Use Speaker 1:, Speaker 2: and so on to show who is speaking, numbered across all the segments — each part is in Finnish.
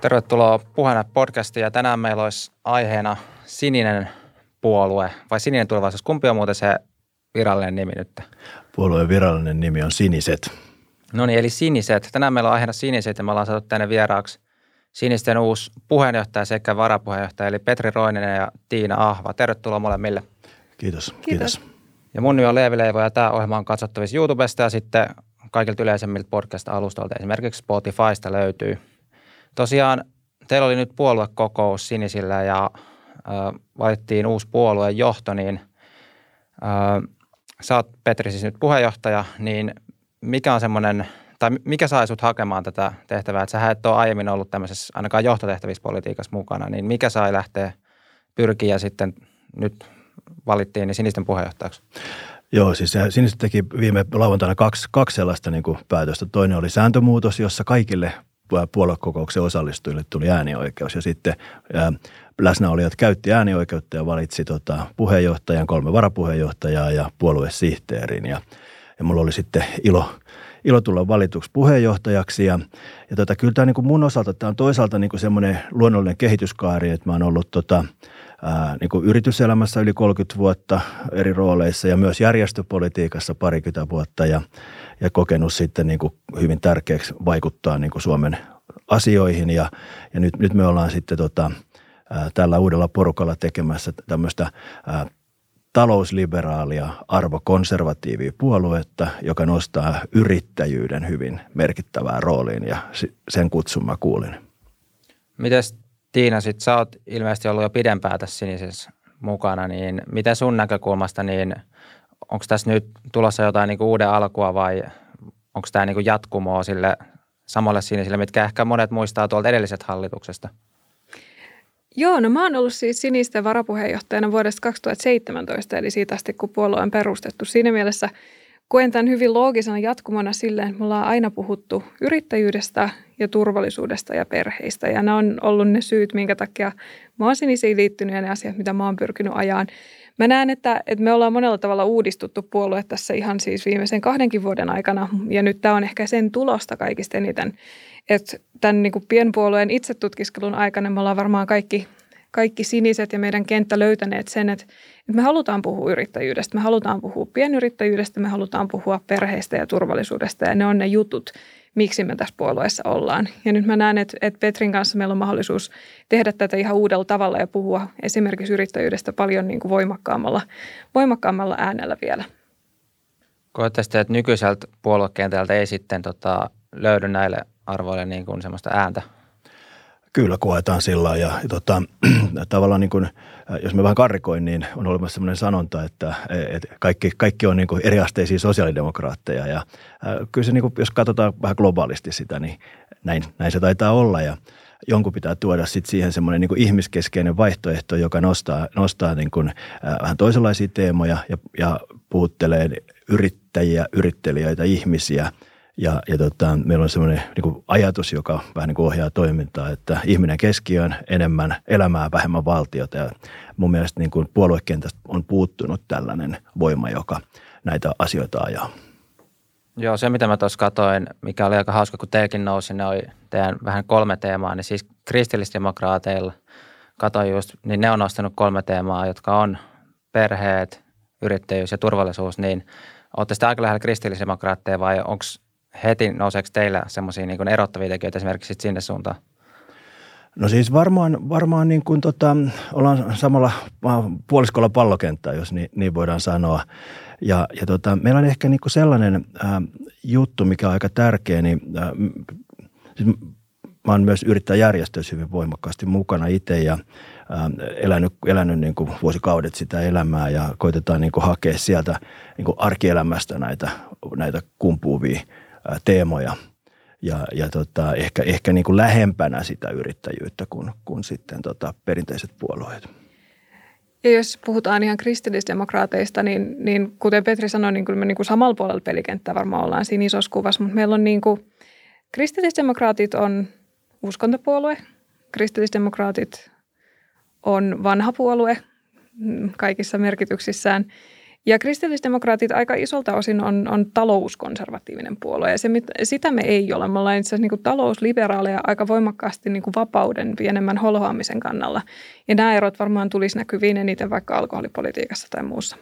Speaker 1: Tervetuloa puheena podcastiin ja tänään meillä olisi aiheena sininen puolue vai sininen tulevaisuus. Kumpi on muuten se virallinen nimi nyt?
Speaker 2: Puolueen virallinen nimi on Siniset.
Speaker 1: No niin, eli Siniset. Tänään meillä on aiheena Siniset ja me ollaan saatu tänne vieraaksi Sinisten uusi puheenjohtaja sekä varapuheenjohtaja eli Petri Roininen ja Tiina Ahva. Tervetuloa molemmille.
Speaker 2: Kiitos. Kiitos. Kiitos.
Speaker 1: Ja mun nimi on Leevi Leivo ja tämä ohjelma on katsottavissa YouTubesta ja sitten kaikilta yleisemmiltä podcast-alustoilta, esimerkiksi Spotifysta löytyy. Tosiaan teillä oli nyt puoluekokous Sinisillä ja äh, valittiin uusi puolueen johto, niin äh, sä oot Petri siis nyt puheenjohtaja, niin mikä on semmoinen, tai mikä sai sut hakemaan tätä tehtävää, että sä et ole aiemmin ollut tämmöisessä ainakaan johtotehtävissä politiikassa mukana, niin mikä sai lähteä pyrkiä sitten nyt valittiin niin sinisten puheenjohtajaksi?
Speaker 2: Joo, siis Siniset teki viime lauantaina kaksi, kaksi sellaista niin kuin päätöstä. Toinen oli sääntömuutos, jossa kaikille puoluekokouksen osallistujille tuli äänioikeus. Ja sitten ää, läsnäolijat käytti äänioikeutta ja valitsi tota, puheenjohtajan, kolme varapuheenjohtajaa ja puoluesihteerin. Ja, ja mulla oli sitten ilo, ilo tulla valituksi puheenjohtajaksi. Ja, ja tota, kyllä tämä niin mun osalta tämä on toisaalta niin kuin semmoinen luonnollinen kehityskaari, että mä oon ollut tota, ää, niin kuin yrityselämässä yli 30 vuotta eri rooleissa ja myös järjestöpolitiikassa parikymmentä vuotta ja, ja kokenut sitten niin kuin hyvin tärkeäksi vaikuttaa niin kuin Suomen asioihin ja, ja nyt, nyt me ollaan sitten tota, ää, tällä uudella porukalla tekemässä tämmöistä ää, talousliberaalia arvokonservatiivia puoluetta, joka nostaa yrittäjyyden hyvin merkittävään rooliin ja sen kutsun mä kuulin.
Speaker 1: Mites Tiina, sit sä oot ilmeisesti ollut jo pidempään tässä sinisessä mukana, niin miten sun näkökulmasta, niin onko tässä nyt tulossa jotain niin uuden alkua vai onko tämä niin jatkumoa sille samalle sinisille, mitkä ehkä monet muistaa tuolta edellisestä hallituksesta?
Speaker 3: Joo, no mä oon ollut siis sinisten varapuheenjohtajana vuodesta 2017, eli siitä asti kun puolue on perustettu. Siinä mielessä koen tämän hyvin loogisena jatkumona silleen, että me ollaan aina puhuttu yrittäjyydestä ja turvallisuudesta ja perheistä. Ja nämä on ollut ne syyt, minkä takia mä oon sinisiin liittynyt ja ne asiat, mitä mä oon pyrkinyt ajaan. Mä näen, että, että me ollaan monella tavalla uudistuttu puolue tässä ihan siis viimeisen kahdenkin vuoden aikana. Ja nyt tämä on ehkä sen tulosta kaikista eniten. Että tämän niin kuin pienpuolueen itsetutkiskelun aikana me ollaan varmaan kaikki kaikki siniset ja meidän kenttä löytäneet sen, että, me halutaan puhua yrittäjyydestä, me halutaan puhua pienyrittäjyydestä, me halutaan puhua perheistä ja turvallisuudesta ja ne on ne jutut, miksi me tässä puolueessa ollaan. Ja nyt mä näen, että, että Petrin kanssa meillä on mahdollisuus tehdä tätä ihan uudella tavalla ja puhua esimerkiksi yrittäjyydestä paljon niin kuin voimakkaammalla, voimakkaammalla äänellä vielä.
Speaker 1: Koettaisitte, että nykyiseltä puoluekentältä ei sitten tota, löydy näille arvoille niin kuin semmoista ääntä
Speaker 2: Kyllä koetaan sillä ja, ja tota, tavallaan niin kuin, jos mä vähän karrikoin, niin on olemassa sellainen sanonta, että, että kaikki, kaikki on niin kuin eriasteisia sosiaalidemokraatteja. Ja kyllä se niin kuin, jos katsotaan vähän globaalisti sitä, niin näin, näin se taitaa olla. Ja jonkun pitää tuoda sit siihen semmoinen niin ihmiskeskeinen vaihtoehto, joka nostaa, nostaa niin kuin, äh, vähän toisenlaisia teemoja ja, ja puhuttelee yrittäjiä, yrittelijöitä, ihmisiä – ja, ja tota, meillä on semmoinen niin ajatus, joka vähän niin kuin ohjaa toimintaa, että ihminen keskiöön enemmän elämää, vähemmän valtiota. Ja mun mielestä niin kuin puoluekentästä on puuttunut tällainen voima, joka näitä asioita ajaa.
Speaker 1: Joo, se mitä mä tuossa katoin, mikä oli aika hauska, kun teilläkin nousi, ne oli teidän vähän kolme teemaa, niin siis kristillisdemokraateilla katoin just, niin ne on nostanut kolme teemaa, jotka on perheet, yrittäjyys ja turvallisuus, niin olette sitä aika lähellä kristillisdemokraatteja vai onko heti nouseeko teillä semmoisia niin erottavia tekijöitä esimerkiksi sinne suuntaan?
Speaker 2: No siis varmaan, varmaan niin kuin tota, ollaan samalla puoliskolla pallokenttää, jos niin, niin voidaan sanoa. Ja, ja tota, meillä on ehkä niin kuin sellainen ää, juttu, mikä on aika tärkeä, niin ää, siis mä oon myös yrittäjäjärjestöissä hyvin voimakkaasti mukana itse ja ää, elänyt, elänyt niin kuin vuosikaudet sitä elämää ja koitetaan niin kuin hakea sieltä niin kuin arkielämästä näitä, näitä kumpuuvia – teemoja ja, ja tota, ehkä, ehkä niin kuin lähempänä sitä yrittäjyyttä kuin, kuin sitten tota perinteiset puolueet.
Speaker 3: Ja jos puhutaan ihan kristillisdemokraateista, niin, niin kuten Petri sanoi, niin kyllä me niin kuin samalla puolella pelikenttää varmaan ollaan siinä isossa kuvassa, mutta meillä on niin kuin, kristillisdemokraatit on uskontopuolue, kristillisdemokraatit on vanha puolue kaikissa merkityksissään Ja kristillisdemokraatit aika isolta osin on, on talouskonservatiivinen puolue ja se, sitä me ei ole. Me ollaan itse asiassa niin talousliberaaleja aika voimakkaasti niin kuin vapauden pienemmän holhoamisen kannalla. Ja nämä erot varmaan tulisi näkyviin eniten vaikka alkoholipolitiikassa tai muussa.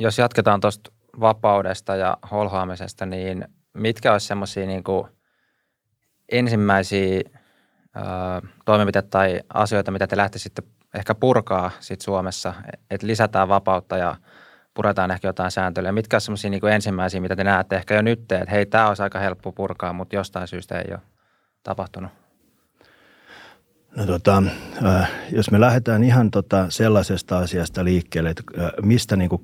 Speaker 1: Jos jatketaan tuosta vapaudesta ja holhoamisesta, niin mitkä olisi semmoisia niin ensimmäisiä toimenpiteitä tai asioita, mitä te lähtisitte ehkä purkaa sit Suomessa, että lisätään vapautta ja puretaan ehkä jotain sääntelyä. Mitkä on semmoisia niin ensimmäisiä, mitä te näette ehkä jo nyt, että hei, tämä olisi aika helppo purkaa, mutta jostain syystä ei ole tapahtunut?
Speaker 2: No tota, äh, jos me lähdetään ihan tota sellaisesta asiasta liikkeelle, että äh, mistä niin kuin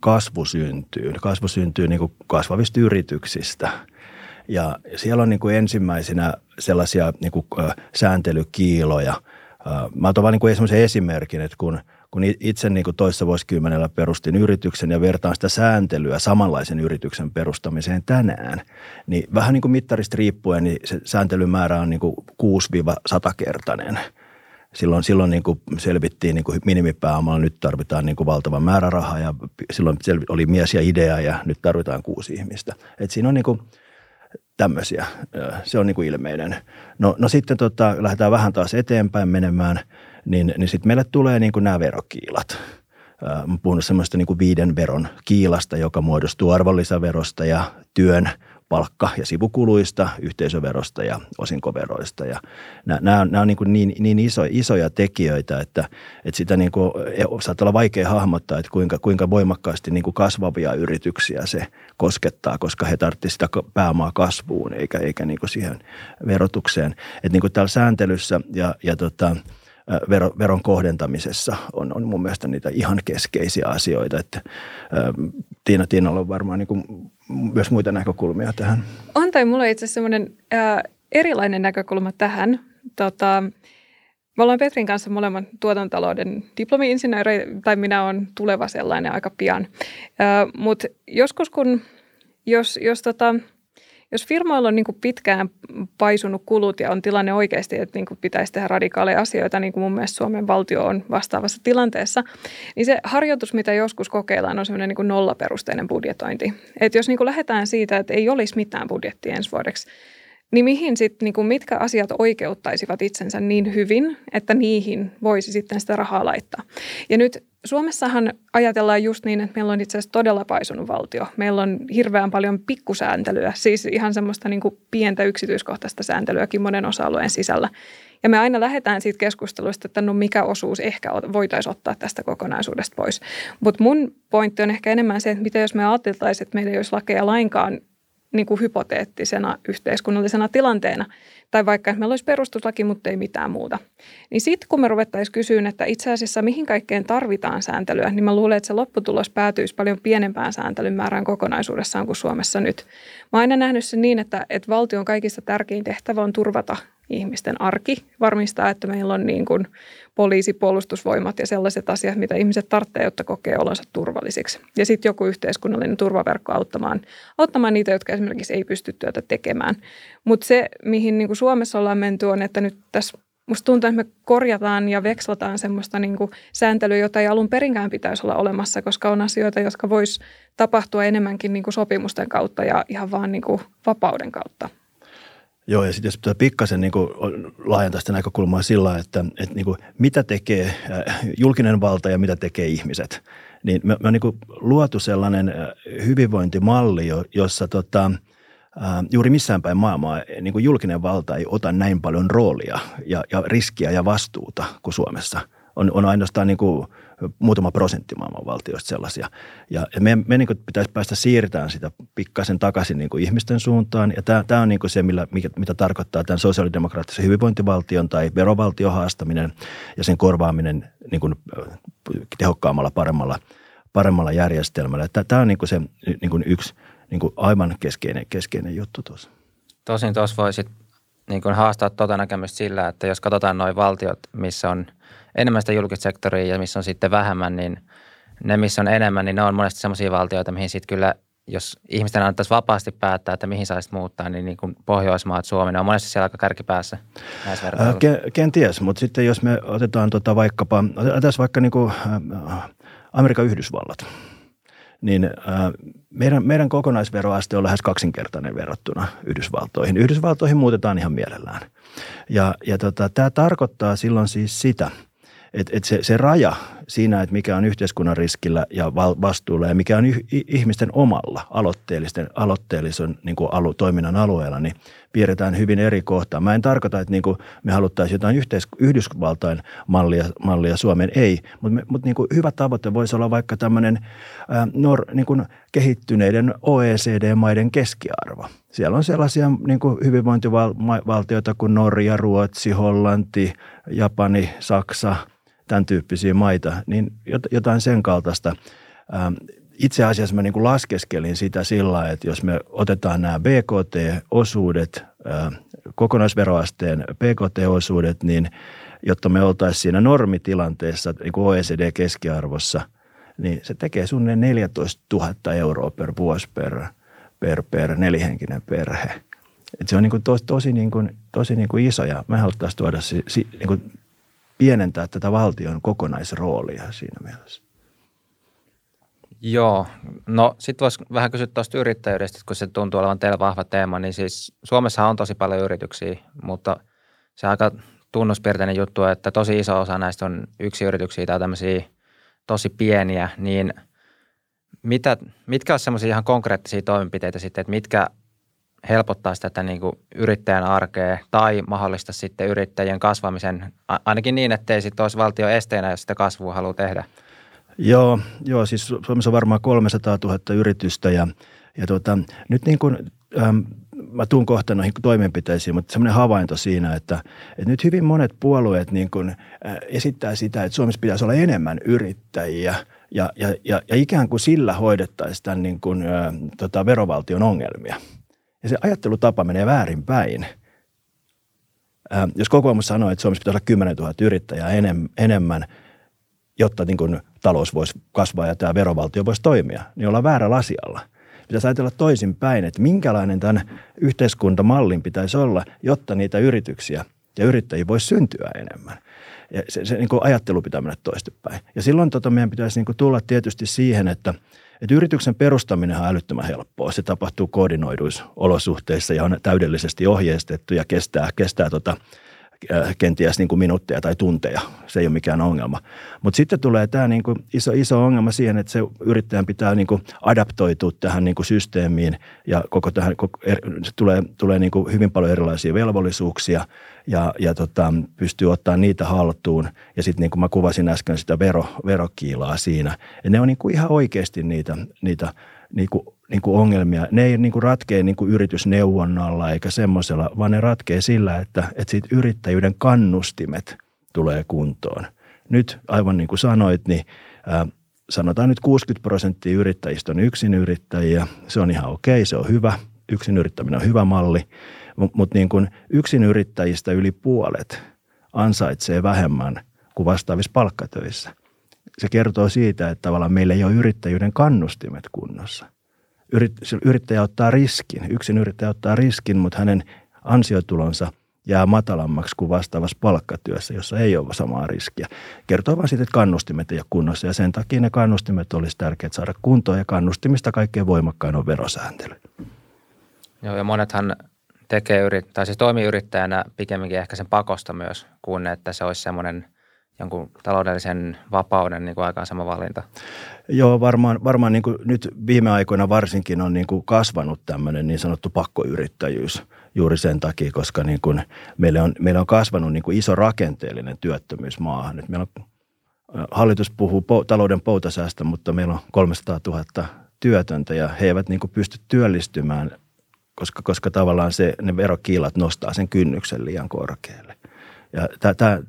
Speaker 2: kasvu syntyy. Kasvu syntyy niin kuin kasvavista yrityksistä. Ja siellä on niin kuin ensimmäisenä sellaisia niin kuin äh, sääntelykiiloja – Mä otan vain niin kuin esimerkin, että kun, kun itse niin kuin toissa vuosikymmenellä perustin yrityksen ja vertaan sitä sääntelyä samanlaisen yrityksen perustamiseen tänään, niin vähän niin kuin mittarista riippuen, niin se sääntelymäärä on niin kuin 6-100-kertainen. Silloin, silloin niin kuin selvittiin niin kuin minimipääomalla, nyt tarvitaan niin kuin valtava määrä rahaa ja silloin oli mies ja idea ja nyt tarvitaan kuusi ihmistä. Et siinä on niin kuin – tämmöisiä. Se on niin kuin ilmeinen. No, no sitten tota, lähdetään vähän taas eteenpäin menemään, niin, niin sitten meille tulee niin kuin nämä verokiilat. Mä puhun semmoista niin kuin viiden veron kiilasta, joka muodostuu arvonlisäverosta ja työn – palkka- ja sivukuluista, yhteisöverosta ja osinkoveroista. Ja nämä, nämä, on niin, niin, niin iso, isoja tekijöitä, että, että sitä niin kuin, e, saattaa olla vaikea hahmottaa, että kuinka, kuinka voimakkaasti niin kuin kasvavia yrityksiä se koskettaa, koska he tarvitsevat sitä pääomaa kasvuun eikä, eikä niin kuin siihen verotukseen. Että niin kuin täällä sääntelyssä ja, ja tota, vero, veron kohdentamisessa on, on mun mielestä niitä ihan keskeisiä asioita. Että, ä, Tiina Tiinalla on varmaan niin kuin myös muita näkökulmia tähän.
Speaker 3: On tai mulla itse asiassa semmoinen erilainen näkökulma tähän. Tota, me ollaan Petrin kanssa molemmat tuotantalouden diplomi-insinöörejä, tai minä olen tuleva sellainen aika pian. Mutta joskus kun, jos, jos tota, jos firmoilla on niin kuin pitkään paisunut kulut ja on tilanne oikeasti, että niin kuin pitäisi tehdä radikaaleja asioita, niin kuin mun mielestä Suomen valtio on vastaavassa tilanteessa, niin se harjoitus, mitä joskus kokeillaan, on semmoinen niin nollaperusteinen budjetointi. Että jos niin kuin lähdetään siitä, että ei olisi mitään budjettia ensi vuodeksi, niin mihin sitten, niin kuin mitkä asiat oikeuttaisivat itsensä niin hyvin, että niihin voisi sitten sitä rahaa laittaa. Ja nyt Suomessahan ajatellaan just niin, että meillä on itse asiassa todella paisunut valtio. Meillä on hirveän paljon pikkusääntelyä, siis ihan semmoista niin kuin pientä yksityiskohtaista sääntelyäkin monen osa-alueen sisällä. Ja me aina lähdetään siitä keskustelusta, että no mikä osuus ehkä voitaisiin ottaa tästä kokonaisuudesta pois. Mutta mun pointti on ehkä enemmän se, että mitä jos me ajateltaisiin, että meillä ei olisi lakeja lainkaan niin kuin hypoteettisena yhteiskunnallisena tilanteena, tai vaikka että meillä olisi perustuslaki, mutta ei mitään muuta. Niin sitten kun me ruvettaisiin kysyä, että itse asiassa mihin kaikkeen tarvitaan sääntelyä, niin mä luulen, että se lopputulos päätyisi paljon pienempään sääntelyn määrään kokonaisuudessaan kuin Suomessa nyt. Mä oon aina nähnyt sen niin, että, että valtion kaikista tärkein tehtävä on turvata ihmisten arki, varmistaa, että meillä on niin kuin poliisi, puolustusvoimat ja sellaiset asiat, mitä ihmiset tarvitsevat, jotta kokee olonsa turvallisiksi. Ja sitten joku yhteiskunnallinen turvaverkko auttamaan, auttamaan niitä, jotka esimerkiksi ei pysty työtä tekemään. Mutta se, mihin niin kuin Suomessa ollaan menty, on, että nyt tässä Musta tuntuu, että me korjataan ja vekslataan semmoista niin kuin sääntelyä, jota ei alun perinkään pitäisi olla olemassa, koska on asioita, jotka vois tapahtua enemmänkin niin kuin sopimusten kautta ja ihan vaan niin kuin vapauden kautta.
Speaker 2: Joo, ja sitten jos pitää pikkasen niin kuin laajentaa sitä näkökulmaa sillä että, että niin kuin, mitä tekee äh, julkinen valta ja mitä tekee ihmiset, niin me, me on niin kuin luotu sellainen äh, hyvinvointimalli, jossa tota, juuri missään päin maailmaa niin kuin julkinen valta ei ota näin paljon roolia ja, ja riskiä ja vastuuta kuin Suomessa. On, on ainoastaan niin kuin muutama prosentti maailman valtioista sellaisia. Ja, me, me niin pitäisi päästä siirtämään sitä pikkasen takaisin niin kuin ihmisten suuntaan. Ja tämä, tämä on niin kuin se, millä, mikä, mitä tarkoittaa tämän sosiaalidemokraattisen hyvinvointivaltion tai verovaltion haastaminen ja sen korvaaminen niin kuin tehokkaammalla, paremmalla, paremmalla järjestelmällä. Tämä on niin kuin se niin kuin yksi niin kuin aivan keskeinen, keskeinen juttu tuossa.
Speaker 1: Tosin tuossa voisit niin kuin haastaa tuota näkemystä sillä, että jos katsotaan noin valtiot, missä on – enemmän sitä julkista sektoria ja missä on sitten vähemmän, niin ne, missä on enemmän, niin ne on monesti sellaisia valtioita, mihin sitten kyllä, jos ihmisten annettaisiin vapaasti päättää, että mihin saisit muuttaa, niin, niin kuin Pohjoismaat, Suomi, ne on monesti siellä aika kärkipäässä näissä
Speaker 2: Ken, Kenties, mutta sitten jos me otetaan tota vaikkapa, otetaan vaikka niin kuin, Amerikan Yhdysvallat. Niin ää, meidän, meidän kokonaisveroaste on lähes kaksinkertainen verrattuna Yhdysvaltoihin. Yhdysvaltoihin muutetaan ihan mielellään. Ja, ja tota, tämä tarkoittaa silloin siis sitä – et, et se, se raja siinä, että mikä on yhteiskunnan riskillä ja vastuulla ja mikä on ihmisten omalla aloitteellisten, aloitteellisen niin kuin alu, toiminnan alueella, niin piirretään hyvin eri kohtaan. Mä en tarkoita, että niin kuin me haluttaisiin jotain yhteis- Yhdysvaltain mallia, mallia Suomeen, ei, mutta, mutta niin hyvä tavoite voisi olla vaikka tämmöinen nor, niin kehittyneiden OECD-maiden keskiarvo. Siellä on sellaisia niin kuin hyvinvointivaltioita kuin Norja, Ruotsi, Hollanti, Japani, Saksa – tämän tyyppisiä maita, niin jotain sen kaltaista. Ähm, itse asiassa mä niin kuin laskeskelin sitä sillä, että jos me otetaan nämä BKT-osuudet, äh, kokonaisveroasteen BKT-osuudet, niin jotta me oltaisiin siinä normitilanteessa niin kuin OECD-keskiarvossa, niin se tekee suunnilleen 14 000 euroa per vuosi per, per, per nelihenkinen perhe. Et se on niin kuin tosi, tosi, niin kuin, tosi niin kuin iso ja me haluttaisiin tuoda si, si, niin kuin pienentää tätä valtion kokonaisroolia siinä mielessä.
Speaker 1: Joo, no sitten voisi vähän kysyä tuosta yrittäjyydestä, kun se tuntuu olevan teillä vahva teema, niin siis Suomessa on tosi paljon yrityksiä, mutta se aika tunnuspiirteinen juttu, että tosi iso osa näistä on yksi yrityksiä tai tämmöisiä tosi pieniä, niin mitä, mitkä olisivat semmoisia ihan konkreettisia toimenpiteitä sitten, että mitkä helpottaisi tätä niin kuin yrittäjän arkea tai mahdollista sitten yrittäjien kasvamisen, ainakin niin, ettei sitten olisi valtio esteenä, jos sitä kasvua haluaa tehdä?
Speaker 2: Joo, joo siis Suomessa on varmaan 300 000 yritystä ja, ja tuota, nyt niin kuin, ähm, mä tuun kohta noihin toimenpiteisiin, mutta semmoinen havainto siinä, että, että nyt hyvin monet puolueet niin kuin, äh, esittää sitä, että Suomessa pitäisi olla enemmän yrittäjiä ja, ja, ja, ja ikään kuin sillä hoidettaisiin tämän niin kuin, äh, tota, verovaltion ongelmia – ja se ajattelutapa menee väärinpäin. Ää, jos kokoomus sanoo, että Suomessa pitäisi olla 10 000 yrittäjää enemmän, jotta niin kuin talous voisi kasvaa ja tämä verovaltio voisi toimia, niin ollaan väärä lasialla. Pitäisi ajatella toisinpäin, että minkälainen tämän yhteiskuntamallin pitäisi olla, jotta niitä yrityksiä ja yrittäjiä voisi syntyä enemmän. Ja se, se niin ajattelu pitää mennä toistepäin. Ja silloin tota meidän pitäisi niin tulla tietysti siihen, että – että yrityksen perustaminen on älyttömän helppoa. Se tapahtuu koordinoiduissa olosuhteissa ja on täydellisesti ohjeistettu ja kestää, kestää tota, kenties niin kuin minuutteja tai tunteja. Se ei ole mikään ongelma. Mutta sitten tulee tämä niin kuin iso, iso ongelma siihen, että se yrittäjän pitää niin kuin adaptoitua tähän niin kuin systeemiin ja koko tähän, koko, er, tulee, tulee niin kuin hyvin paljon erilaisia velvollisuuksia – ja, ja tota, pystyy ottaa niitä haltuun. Ja sitten niin kuin mä kuvasin äsken sitä vero, verokiilaa siinä. Ja ne on niin kuin ihan oikeasti niitä, niitä niin kuin, niin kuin ongelmia. Ne ei niin kuin ratkee niin kuin yritysneuvonnalla eikä semmoisella, vaan ne ratkee sillä, että, että siitä yrittäjyyden kannustimet tulee kuntoon. Nyt aivan niin kuin sanoit, niin ää, sanotaan nyt 60 prosenttia yrittäjistä on yksinyrittäjiä. Se on ihan okei, se on hyvä. Yksin yrittäminen on hyvä malli. Mutta mut niin kuin yksin yrittäjistä yli puolet ansaitsee vähemmän kuin vastaavissa palkkatöissä. Se kertoo siitä, että tavallaan meillä ei ole yrittäjyyden kannustimet kunnossa. Yrittäjä ottaa riskin, yksin yrittäjä ottaa riskin, mutta hänen ansiotulonsa jää matalammaksi kuin vastaavassa palkkatyössä, jossa ei ole samaa riskiä. Kertoo vain siitä, että kannustimet ei ole kunnossa ja sen takia ne kannustimet olisi tärkeät saada kuntoon ja kannustimista kaikkein voimakkain on verosääntely.
Speaker 1: Joo ja monethan tekee yrit, tai siis toimii yrittäjänä pikemminkin ehkä sen pakosta myös, kuin että se olisi semmoinen jonkun taloudellisen vapauden niin kuin aikaan sama valinta.
Speaker 2: Joo, varmaan, varmaan niin kuin nyt viime aikoina varsinkin on niin kuin kasvanut tämmöinen niin sanottu pakkoyrittäjyys juuri sen takia, koska niin kuin meillä, on, meillä on kasvanut niin kuin iso rakenteellinen työttömyys maahan. Nyt meillä on, hallitus puhuu talouden poutasäästä, mutta meillä on 300 000 työtöntä ja he eivät niin kuin pysty työllistymään koska, koska tavallaan se, ne verokiilat nostaa sen kynnyksen liian korkealle. Ja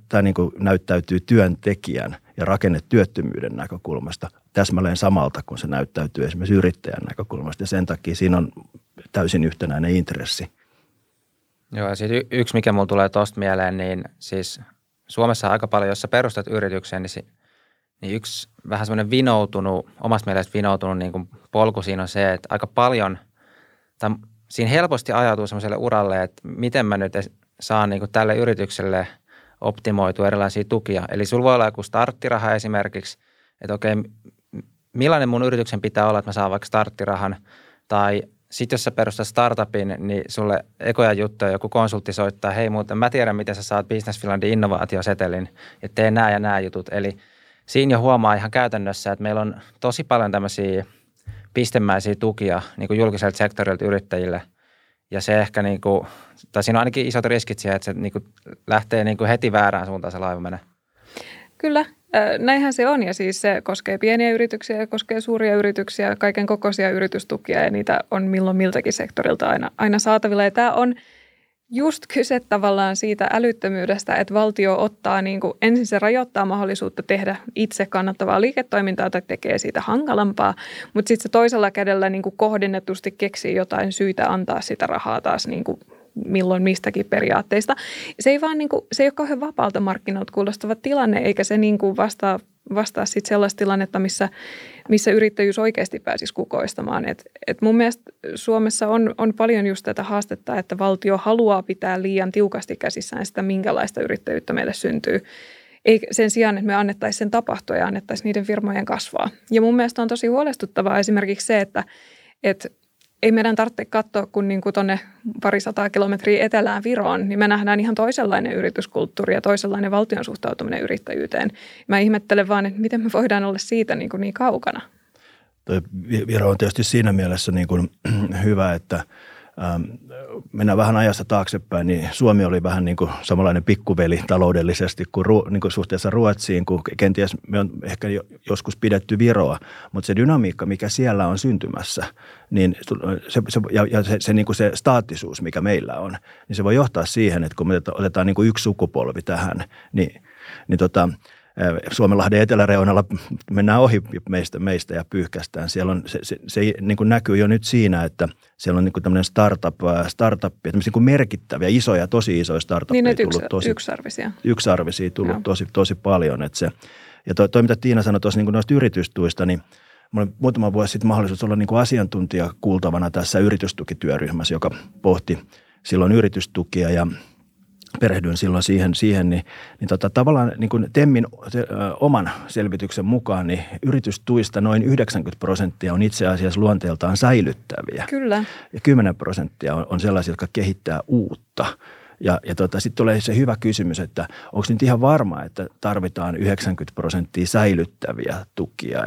Speaker 2: tämä niin näyttäytyy työntekijän ja rakennetyöttömyyden näkökulmasta täsmälleen samalta kuin se näyttäytyy esimerkiksi yrittäjän näkökulmasta. Ja sen takia siinä on täysin yhtenäinen intressi.
Speaker 1: Joo, ja siis y- yksi, mikä mulla tulee tuosta mieleen, niin siis Suomessa aika paljon, jos sä perustat yrityksen, niin, si- niin yksi vähän semmoinen vinoutunut, omasta mielestä vinoutunut niin kuin polku siinä on se, että aika paljon, tai siinä helposti ajautuu semmoiselle uralle, että miten mä nyt saan niin kuin tälle yritykselle optimoitua erilaisia tukia. Eli sulla voi olla joku starttiraha esimerkiksi, että okei, millainen mun yrityksen pitää olla, että mä saan vaikka starttirahan tai sitten jos sä perustat startupin, niin sulle ekoja juttuja joku konsultti soittaa, hei muuten mä tiedän, miten sä saat Business Finlandin innovaatiosetelin ja tee nämä ja nämä jutut. Eli siinä jo huomaa ihan käytännössä, että meillä on tosi paljon tämmöisiä pistemäisiä tukia niin kuin julkiselta sektorilta yrittäjille. Ja se ehkä, niin kuin, tai siinä on ainakin isot riskit siihen, että se niin kuin lähtee niin kuin heti väärään suuntaan se laiva menee.
Speaker 3: Kyllä, näinhän se on ja siis se koskee pieniä yrityksiä ja koskee suuria yrityksiä, kaiken kokoisia yritystukia ja niitä on milloin miltäkin sektorilta aina, aina saatavilla. Ja tämä on just kyse tavallaan siitä älyttömyydestä, että valtio ottaa niin kuin, ensin se rajoittaa mahdollisuutta tehdä itse kannattavaa liiketoimintaa tai tekee siitä hankalampaa, mutta sitten se toisella kädellä niin kuin kohdennetusti keksii jotain syytä antaa sitä rahaa taas niin kuin milloin mistäkin periaatteista. Se ei vaan niin kuin, se ei ole kauhean vapaalta markkinoilta kuulostava tilanne, eikä se niin kuin vastaa, vastaa sit sellaista tilannetta, missä, missä yrittäjyys oikeasti pääsisi kukoistamaan. Et, et mun mielestä Suomessa on, on paljon just tätä haastetta, että valtio haluaa pitää liian tiukasti käsissään sitä, minkälaista yrittäjyyttä meille syntyy. Ei sen sijaan, että me annettaisiin sen tapahtua ja annettaisiin niiden firmojen kasvaa. Ja mun mielestä on tosi huolestuttavaa esimerkiksi se, että, että ei meidän tarvitse katsoa, kun niin tuonne pari sataa kilometriä etelään Viroon, niin me nähdään ihan toisenlainen yrityskulttuuri ja toisenlainen valtion suhtautuminen yrittäjyyteen. Mä ihmettelen vaan, että miten me voidaan olla siitä niin, kuin niin kaukana.
Speaker 2: Viro on tietysti siinä mielessä niin kuin hyvä, että – mennään vähän ajassa taaksepäin, niin Suomi oli vähän niin kuin samanlainen pikkuveli taloudellisesti kuin, niin kuin suhteessa Ruotsiin, kun kenties me on ehkä joskus pidetty Viroa, mutta se dynamiikka, mikä siellä on syntymässä, niin se, se, ja, ja se, se, niin kuin se staattisuus, mikä meillä on, niin se voi johtaa siihen, että kun me otetaan niin kuin yksi sukupolvi tähän, niin, niin tota, Suomenlahden eteläreunalla mennään ohi meistä, meistä ja pyyhkästään. Siellä on, se, se, se niin kuin näkyy jo nyt siinä, että siellä on niin kuin tämmöinen startup, startup niin kuin merkittäviä, isoja, tosi isoja startuppeja
Speaker 3: niin,
Speaker 2: tullut
Speaker 3: yksi,
Speaker 2: tosi,
Speaker 3: yksarvisia.
Speaker 2: Yksarvisia tullut tosi, tosi paljon. Että se, ja toi, toi, mitä Tiina sanoi tuossa niin noista yritystuista, niin Mulla oli muutama vuosi sitten mahdollisuus olla niin kuin asiantuntija kuultavana tässä yritystukityöryhmässä, joka pohti silloin yritystukia ja perehdyin silloin siihen, siihen niin, niin tota, tavallaan niin kuin Temmin se, ö, oman selvityksen mukaan niin yritystuista noin 90 prosenttia on itse asiassa luonteeltaan säilyttäviä.
Speaker 3: Kyllä.
Speaker 2: Ja 10 prosenttia on, on sellaisia, jotka kehittää uutta. Ja, ja tota, sitten tulee se hyvä kysymys, että onko nyt ihan varma, että tarvitaan 90 prosenttia säilyttäviä tukia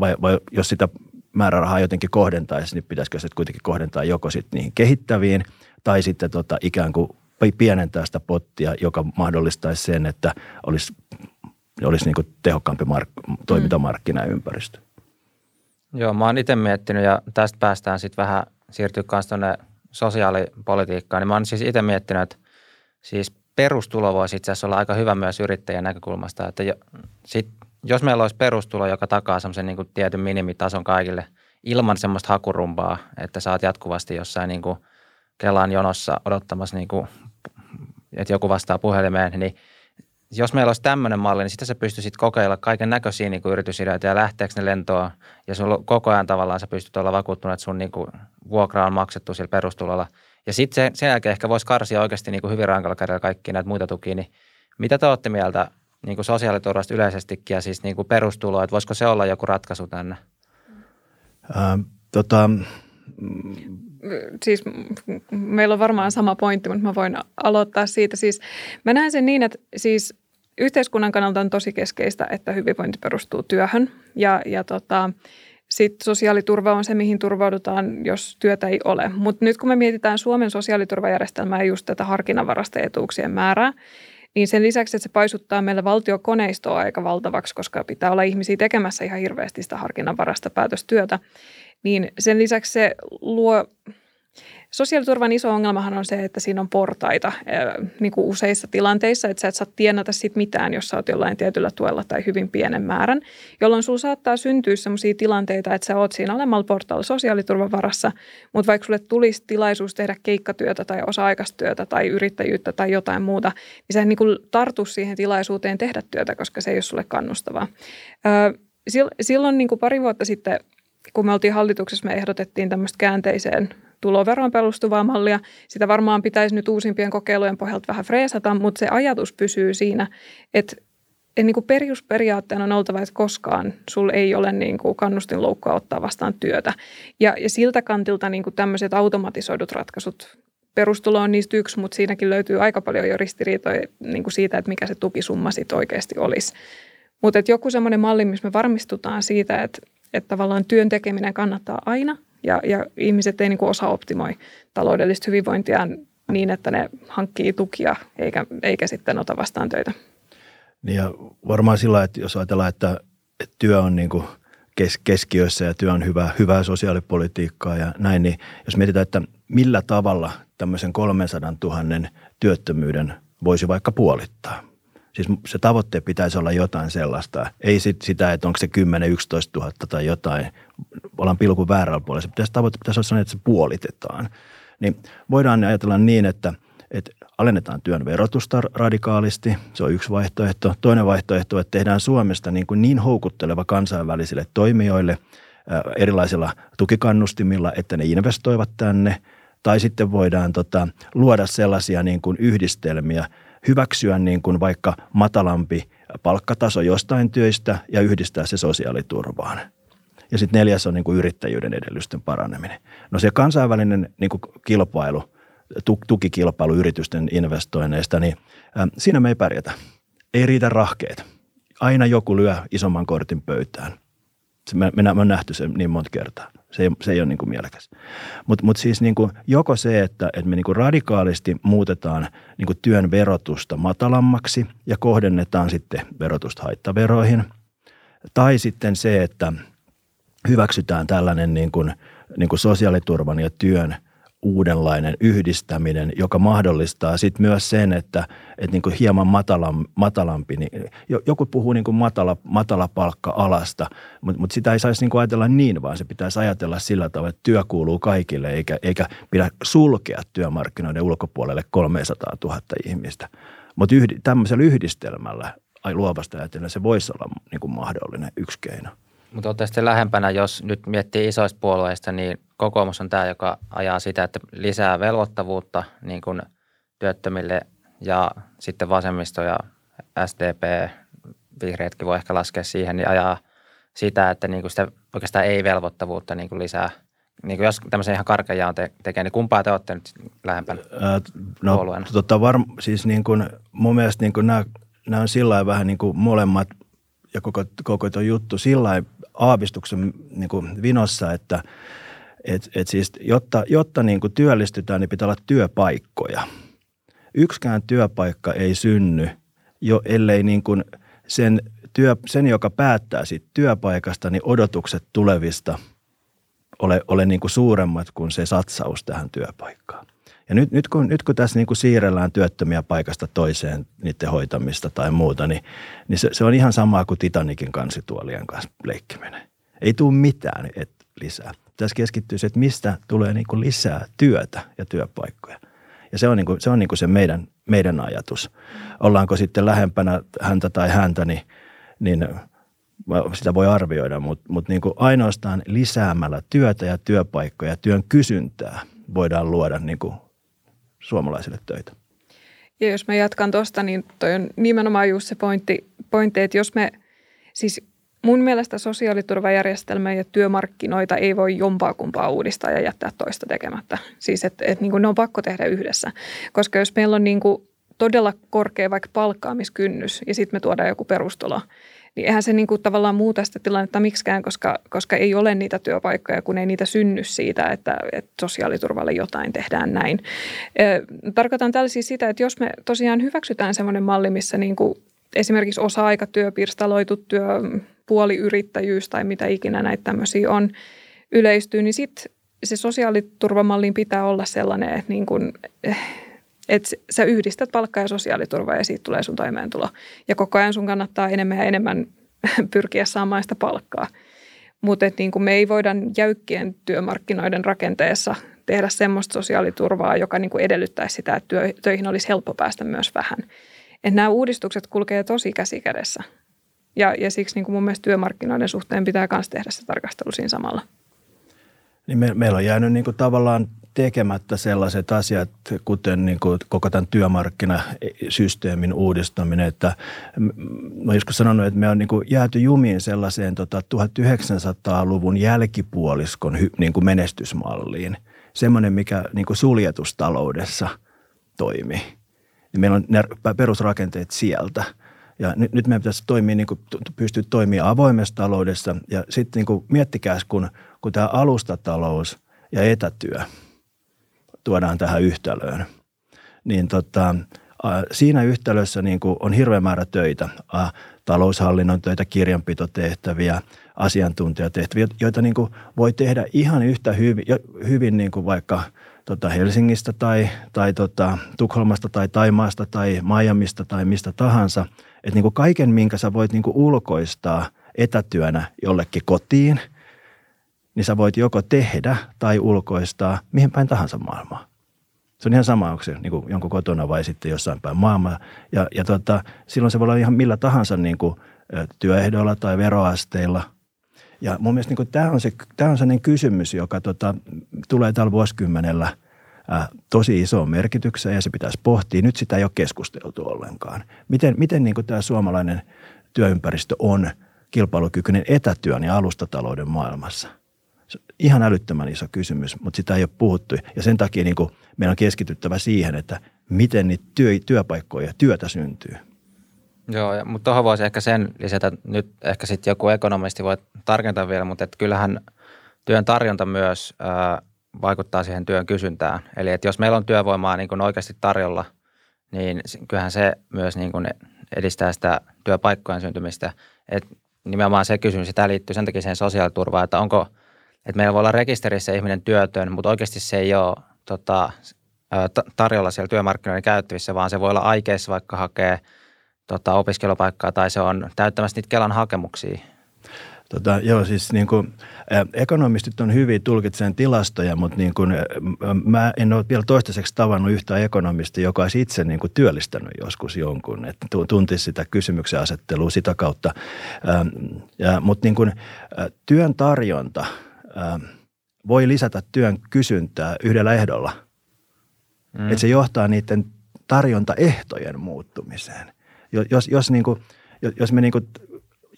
Speaker 2: vai, vai jos sitä määrärahaa jotenkin kohdentaisi, niin pitäisikö se kuitenkin kohdentaa joko sitten niihin kehittäviin tai sitten tota ikään kuin pienentää sitä pottia, joka mahdollistaisi sen, että olisi, olisi niin kuin tehokkaampi mark, toimintamarkkinaympäristö.
Speaker 1: Joo, mä oon itse miettinyt ja tästä päästään sitten vähän siirtyä kanssa tuonne sosiaalipolitiikkaan. Niin mä oon siis itse miettinyt, että siis perustulo voisi itse asiassa olla aika hyvä myös yrittäjän näkökulmasta. Että jo, sit, jos meillä olisi perustulo, joka takaa semmoisen niin tietyn minimitason kaikille ilman semmoista hakurumpaa, että saat jatkuvasti jossain niin kuin Kelan jonossa odottamassa niin kuin että joku vastaa puhelimeen, niin jos meillä olisi tämmöinen malli, niin sitten sä pystyisit kokeilla kaiken näköisiä niin yritysideoita ja lähteekö ne lentoon. Ja sulla koko ajan tavallaan sä pystyt olla vakuuttunut, että sun niin kuin, vuokra on maksettu sillä perustulolla. Ja sitten sen jälkeen ehkä voisi karsia oikeasti niin kuin hyvin rankalla kädellä kaikki näitä muita tukia. Niin mitä te olette mieltä niin kuin sosiaaliturvasta yleisestikin ja siis niin kuin perustuloa, että voisiko se olla joku ratkaisu tänne?
Speaker 2: Ähm, tota,
Speaker 3: siis meillä on varmaan sama pointti, mutta mä voin aloittaa siitä. Siis mä näen sen niin, että siis yhteiskunnan kannalta on tosi keskeistä, että hyvinvointi perustuu työhön ja, ja tota, sitten sosiaaliturva on se, mihin turvaudutaan, jos työtä ei ole. Mutta nyt kun me mietitään Suomen sosiaaliturvajärjestelmää ja just tätä harkinnanvarasta etuuksien määrää, niin sen lisäksi, että se paisuttaa meillä valtiokoneistoa aika valtavaksi, koska pitää olla ihmisiä tekemässä ihan hirveästi sitä harkinnanvarasta päätöstyötä, niin sen lisäksi se luo Sosiaaliturvan iso ongelmahan on se, että siinä on portaita niin kuin useissa tilanteissa, että sä et saa tienata sit mitään, jos sä oot jollain tietyllä tuella tai hyvin pienen määrän, jolloin sulla saattaa syntyä sellaisia tilanteita, että sä oot siinä alemmalla portaalla sosiaaliturvan varassa, mutta vaikka sulle tulisi tilaisuus tehdä keikkatyötä tai osa-aikastyötä tai yrittäjyyttä tai jotain muuta, niin sä niin kuin tartu siihen tilaisuuteen tehdä työtä, koska se ei ole sulle kannustavaa. Silloin niin kuin pari vuotta sitten kun me oltiin hallituksessa, me ehdotettiin tämmöistä käänteiseen tuloveroon perustuvaa mallia. Sitä varmaan pitäisi nyt uusimpien kokeilujen pohjalta vähän freesata, mutta se ajatus pysyy siinä, että niin kuin perusperiaatteena on oltava, että koskaan sul ei ole niin kuin kannustinloukkua ottaa vastaan työtä. Ja, ja siltä kantilta niin kuin tämmöiset automatisoidut ratkaisut, perustulo on niistä yksi, mutta siinäkin löytyy aika paljon jo ristiriitoja niin kuin siitä, että mikä se tukisumma sitten oikeasti olisi. Mutta joku semmoinen malli, missä me varmistutaan siitä, että, että tavallaan työn tekeminen kannattaa aina ja, ja ihmiset ei niin kuin osaa optimoi taloudellista hyvinvointia niin, että ne hankkii tukia eikä, eikä sitten ota vastaan töitä.
Speaker 2: Niin ja varmaan sillä, että jos ajatellaan, että, että työ on niin kuin kes, keskiössä ja työ on hyvää, hyvää sosiaalipolitiikkaa ja näin, niin jos mietitään, että millä tavalla tämmöisen 300 000 työttömyyden voisi vaikka puolittaa. Siis se tavoitteet pitäisi olla jotain sellaista. Ei sit sitä, että onko se 10 11 000 tai jotain. Ollaan pilkun väärällä puolella. Se pitäisi, tavoite pitäisi olla sellainen, että se puolitetaan. Niin voidaan ajatella niin, että, että alennetaan työn verotusta radikaalisti. Se on yksi vaihtoehto. Toinen vaihtoehto, että tehdään Suomesta niin, kuin niin houkutteleva kansainvälisille toimijoille erilaisilla tukikannustimilla, että ne investoivat tänne. Tai sitten voidaan tota, luoda sellaisia niin kuin yhdistelmiä, hyväksyä niin kuin vaikka matalampi palkkataso jostain työstä ja yhdistää se sosiaaliturvaan. Ja sitten neljäs on niin kuin yrittäjyyden edellysten paraneminen. No se kansainvälinen niin kuin kilpailu – tukikilpailu yritysten investoinneista, niin siinä me ei pärjätä. Ei riitä rahkeet. Aina joku lyö isomman kortin pöytään. Me, me, me on nähty sen niin monta kertaa. Se ei, se ei ole niin kuin mielekäs. Mutta mut siis niin kuin joko se, että, että me niin kuin radikaalisti muutetaan niin kuin työn verotusta matalammaksi ja kohdennetaan sitten verotusta haittaveroihin. Tai sitten se, että hyväksytään tällainen niin kuin, niin kuin sosiaaliturvan ja työn – uudenlainen yhdistäminen, joka mahdollistaa sitten myös sen, että, että niin kuin hieman matalam, matalampi, niin joku puhuu niin kuin matala, matala palkka-alasta, mutta, mutta sitä ei saisi niin kuin ajatella niin, vaan se pitäisi ajatella sillä tavalla, että työ kuuluu kaikille, eikä, eikä pidä sulkea työmarkkinoiden ulkopuolelle 300 000 ihmistä. Mutta yhdi, tämmöisellä yhdistelmällä ai luovasta ajatellen se voisi olla niin kuin mahdollinen yksi keino.
Speaker 1: Mutta olette sitten lähempänä, jos nyt miettii isoista puolueista, niin kokoomus on tämä, joka ajaa sitä, että lisää velvoittavuutta niin kuin työttömille ja sitten vasemmisto ja SDP, vihreätkin voi ehkä laskea siihen, niin ajaa sitä, että niin kuin sitä oikeastaan ei velvoittavuutta niin kuin lisää. Niin kuin jos tämmöisen ihan karkean te- tekee, niin kumpaa te olette nyt lähempänä Ää,
Speaker 2: no, puolueena? Tota varm, siis niin kuin, mun mielestä niin kuin nämä, nämä on sillä vähän niin kuin molemmat ja koko, koko tuo juttu sillä aavistuksen niin kuin vinossa, että et, et siis, jotta, jotta niin kuin työllistytään, niin pitää olla työpaikkoja. Yksikään työpaikka ei synny, jo ellei niin kuin sen, työ, sen, joka päättää siitä työpaikasta, niin odotukset tulevista ole, ole niin kuin suuremmat kuin se satsaus tähän työpaikkaan. Ja nyt, nyt, kun, nyt kun tässä niin kuin siirrellään työttömiä paikasta toiseen, niiden hoitamista tai muuta, niin, niin se, se on ihan samaa kuin Titanikin kansituolien kanssa leikkiminen. Ei tule mitään et, lisää. Tässä keskittyy se, että mistä tulee niin kuin lisää työtä ja työpaikkoja. Ja se on, niin kuin, se, on niin kuin se meidän, meidän ajatus. Ollaanko sitten lähempänä häntä tai häntä, niin, niin sitä voi arvioida, mutta, mutta niin kuin ainoastaan lisäämällä työtä ja työpaikkoja ja työn kysyntää voidaan luoda niin kuin suomalaisille töitä.
Speaker 3: Ja jos mä jatkan tuosta, niin toi on nimenomaan just se pointti, pointti, että jos me, siis mun mielestä sosiaaliturvajärjestelmää ja työmarkkinoita ei voi jompaa kumpaa uudistaa ja jättää toista tekemättä. Siis että et, niin ne on pakko tehdä yhdessä, koska jos meillä on niin kuin todella korkea vaikka palkkaamiskynnys ja sitten me tuodaan joku perustulo – niin eihän se niin kuin tavallaan muuta sitä tilannetta miksikään, koska, koska ei ole niitä työpaikkoja, kun ei niitä synny siitä, että, että sosiaaliturvalle jotain tehdään näin. Tarkoitan tällä siis sitä, että jos me tosiaan hyväksytään sellainen malli, missä niin kuin esimerkiksi osa-aikatyö, pirstaloitu työ, puoliyrittäjyys tai mitä ikinä näitä tämmöisiä on, yleistyy, niin sitten se sosiaaliturvamallin pitää olla sellainen, että niin kuin, että sä yhdistät palkkaa ja sosiaaliturvaa ja siitä tulee sun toimeentulo. Ja koko ajan sun kannattaa enemmän ja enemmän pyrkiä saamaan sitä palkkaa. Mutta niin me ei voida jäykkien työmarkkinoiden rakenteessa tehdä semmoista sosiaaliturvaa, joka niin edellyttäisi sitä, että työ, töihin olisi helppo päästä myös vähän. Et nämä uudistukset kulkee tosi käsi kädessä. Ja, ja siksi niin kuin mun mielestä työmarkkinoiden suhteen pitää myös tehdä se tarkastelu siinä samalla.
Speaker 2: Niin me, meillä on jäänyt niin kuin tavallaan tekemättä sellaiset asiat, kuten niin kuin koko tämän työmarkkinasysteemin uudistaminen, että mä joskus sanonut, että me on niin kuin jääty jumiin sellaiseen tota 1900-luvun jälkipuoliskon niin kuin menestysmalliin. Semmoinen, mikä niin kuin suljetustaloudessa toimii. Meillä on ne perusrakenteet sieltä – ja nyt, nyt meidän pitäisi toimia, niin kuin, pystyä toimia avoimessa taloudessa. Ja sitten niin miettikääs, kun, kun tämä alustatalous ja etätyö tuodaan tähän yhtälöön, niin tota, siinä yhtälössä niin kuin on hirveä määrä töitä, taloushallinnon töitä, kirjanpitotehtäviä, asiantuntijatehtäviä, joita niin kuin voi tehdä ihan yhtä hyvin, hyvin niin kuin vaikka – tota Helsingistä tai, tai tota Tukholmasta tai Taimaasta tai Miamista tai mistä tahansa. Että niin kuin kaiken, minkä sä voit niin kuin ulkoistaa etätyönä jollekin kotiin, niin sä voit joko tehdä tai ulkoistaa mihin päin tahansa maailmaa. Se on ihan sama, onko se niin kuin jonkun kotona vai sitten jossain päin maailmaa. Ja, ja tota, silloin se voi olla ihan millä tahansa niin kuin työehdoilla tai veroasteilla – ja mun mielestä niin tämä on, se, tämä on sellainen kysymys, joka tota, tulee tällä vuosikymmenellä äh, tosi iso merkitykseen ja se pitäisi pohtia. Nyt sitä ei ole keskusteltu ollenkaan. Miten, miten niin tämä suomalainen työympäristö on kilpailukykyinen etätyön ja alustatalouden maailmassa? Ihan älyttömän iso kysymys, mutta sitä ei ole puhuttu. Ja sen takia niin kuin meidän on keskityttävä siihen, että miten niitä työ, työpaikkoja ja työtä syntyy.
Speaker 1: Joo, ja, mutta tuohon voisi ehkä sen lisätä, nyt ehkä sitten joku ekonomisti voi tarkentaa vielä, mutta että kyllähän työn tarjonta myös ää, vaikuttaa siihen työn kysyntään. Eli että jos meillä on työvoimaa niin kuin oikeasti tarjolla, niin kyllähän se myös niin kuin edistää sitä työpaikkojen syntymistä. Et nimenomaan se kysymys, sitä liittyy sen takia siihen sosiaaliturvaan, että onko, että meillä voi olla rekisterissä ihminen työtön, mutta oikeasti se ei ole tota, tarjolla siellä työmarkkinoiden käyttävissä, vaan se voi olla aikeissa vaikka hakee – tota, opiskelupaikkaa tai se on täyttämässä niitä Kelan hakemuksia?
Speaker 2: Tota, joo, siis niin kuin, ä, ekonomistit on hyvin tulkitsen tilastoja, mutta niin kuin, ä, mä en ole vielä toistaiseksi tavannut yhtä ekonomistia, joka olisi itse niin kuin työllistänyt joskus jonkun, että tuntisi sitä kysymyksen asettelua sitä kautta. Ja, mutta niin kuin, työn tarjonta voi lisätä työn kysyntää yhdellä ehdolla. Mm. Että se johtaa niiden tarjontaehtojen muuttumiseen jos, jos, niin kuin, jos, me niin kuin,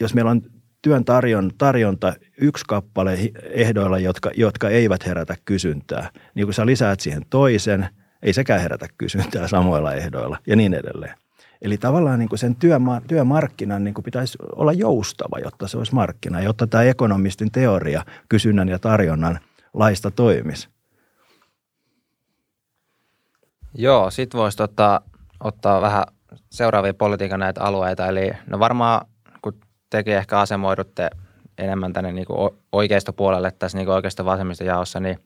Speaker 2: jos meillä on työn tarjon, tarjonta yksi kappale ehdoilla, jotka, jotka eivät herätä kysyntää, niin kun sä lisäät siihen toisen, ei sekään herätä kysyntää samoilla ehdoilla ja niin edelleen. Eli tavallaan niin kuin sen työma- työmarkkinan niin kuin pitäisi olla joustava, jotta se olisi markkina, jotta tämä ekonomistin teoria kysynnän ja tarjonnan laista toimisi.
Speaker 1: Joo, sit voisi ottaa, ottaa vähän seuraavia politiikan näitä alueita. Eli no varmaan, tekin ehkä asemoidutte enemmän tänne niin kuin oikeistopuolelle tässä niin kuin oikeisto vasemmista jaossa, niin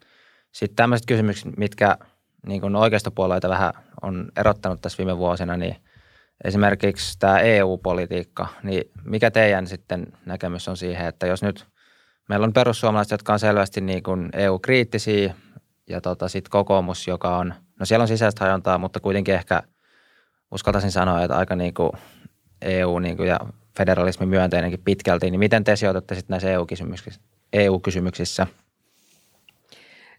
Speaker 1: sitten tämmöiset kysymykset, mitkä niin kuin oikeistopuolueita vähän on erottanut tässä viime vuosina, niin esimerkiksi tämä EU-politiikka, niin mikä teidän sitten näkemys on siihen, että jos nyt meillä on perussuomalaiset, jotka on selvästi niin kuin EU-kriittisiä ja tota, sitten kokoomus, joka on, no siellä on sisäistä hajontaa, mutta kuitenkin ehkä uskaltaisin sanoa, että aika niin kuin EU niin kuin ja federalismi myönteinenkin pitkälti, niin miten te sijoitatte sitten näissä EU-kysymyksissä? EU-kysymyksissä?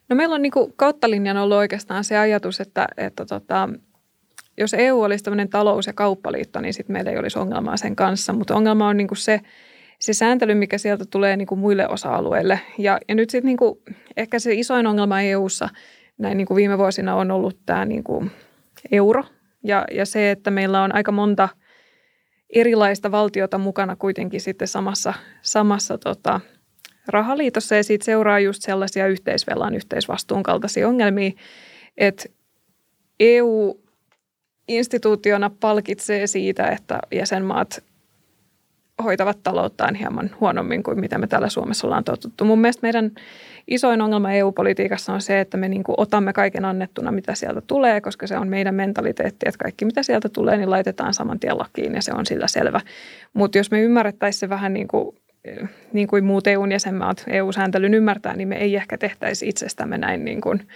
Speaker 3: No meillä on niin kuin kautta linjan ollut oikeastaan se ajatus, että, että tota, jos EU olisi tämmöinen talous- ja kauppaliitto, niin sitten meillä ei olisi ongelmaa sen kanssa. Mutta ongelma on niin kuin se, se sääntely, mikä sieltä tulee niin kuin muille osa-alueille. Ja, ja nyt sitten niin ehkä se isoin ongelma EUssa näin niin kuin viime vuosina on ollut tämä niin kuin euro – ja, ja se, että meillä on aika monta erilaista valtiota mukana kuitenkin sitten samassa, samassa tota, rahaliitossa. Ja siitä seuraa just sellaisia yhteisvelan, yhteisvastuun kaltaisia ongelmia, että EU instituutiona palkitsee siitä, että jäsenmaat hoitavat talouttaan hieman huonommin kuin mitä me täällä Suomessa ollaan totuttu. Mun mielestä meidän isoin ongelma EU-politiikassa on se, että me niin kuin otamme kaiken annettuna, mitä sieltä tulee, koska se on meidän mentaliteetti, että kaikki mitä sieltä tulee, niin laitetaan saman tien lakiin ja se on sillä selvä. Mutta jos me ymmärrettäisiin se vähän niin kuin, niin kuin muut EUn jäsenmaat EU-sääntelyn ymmärtää, niin me ei ehkä tehtäisi itsestämme näin niin kuin,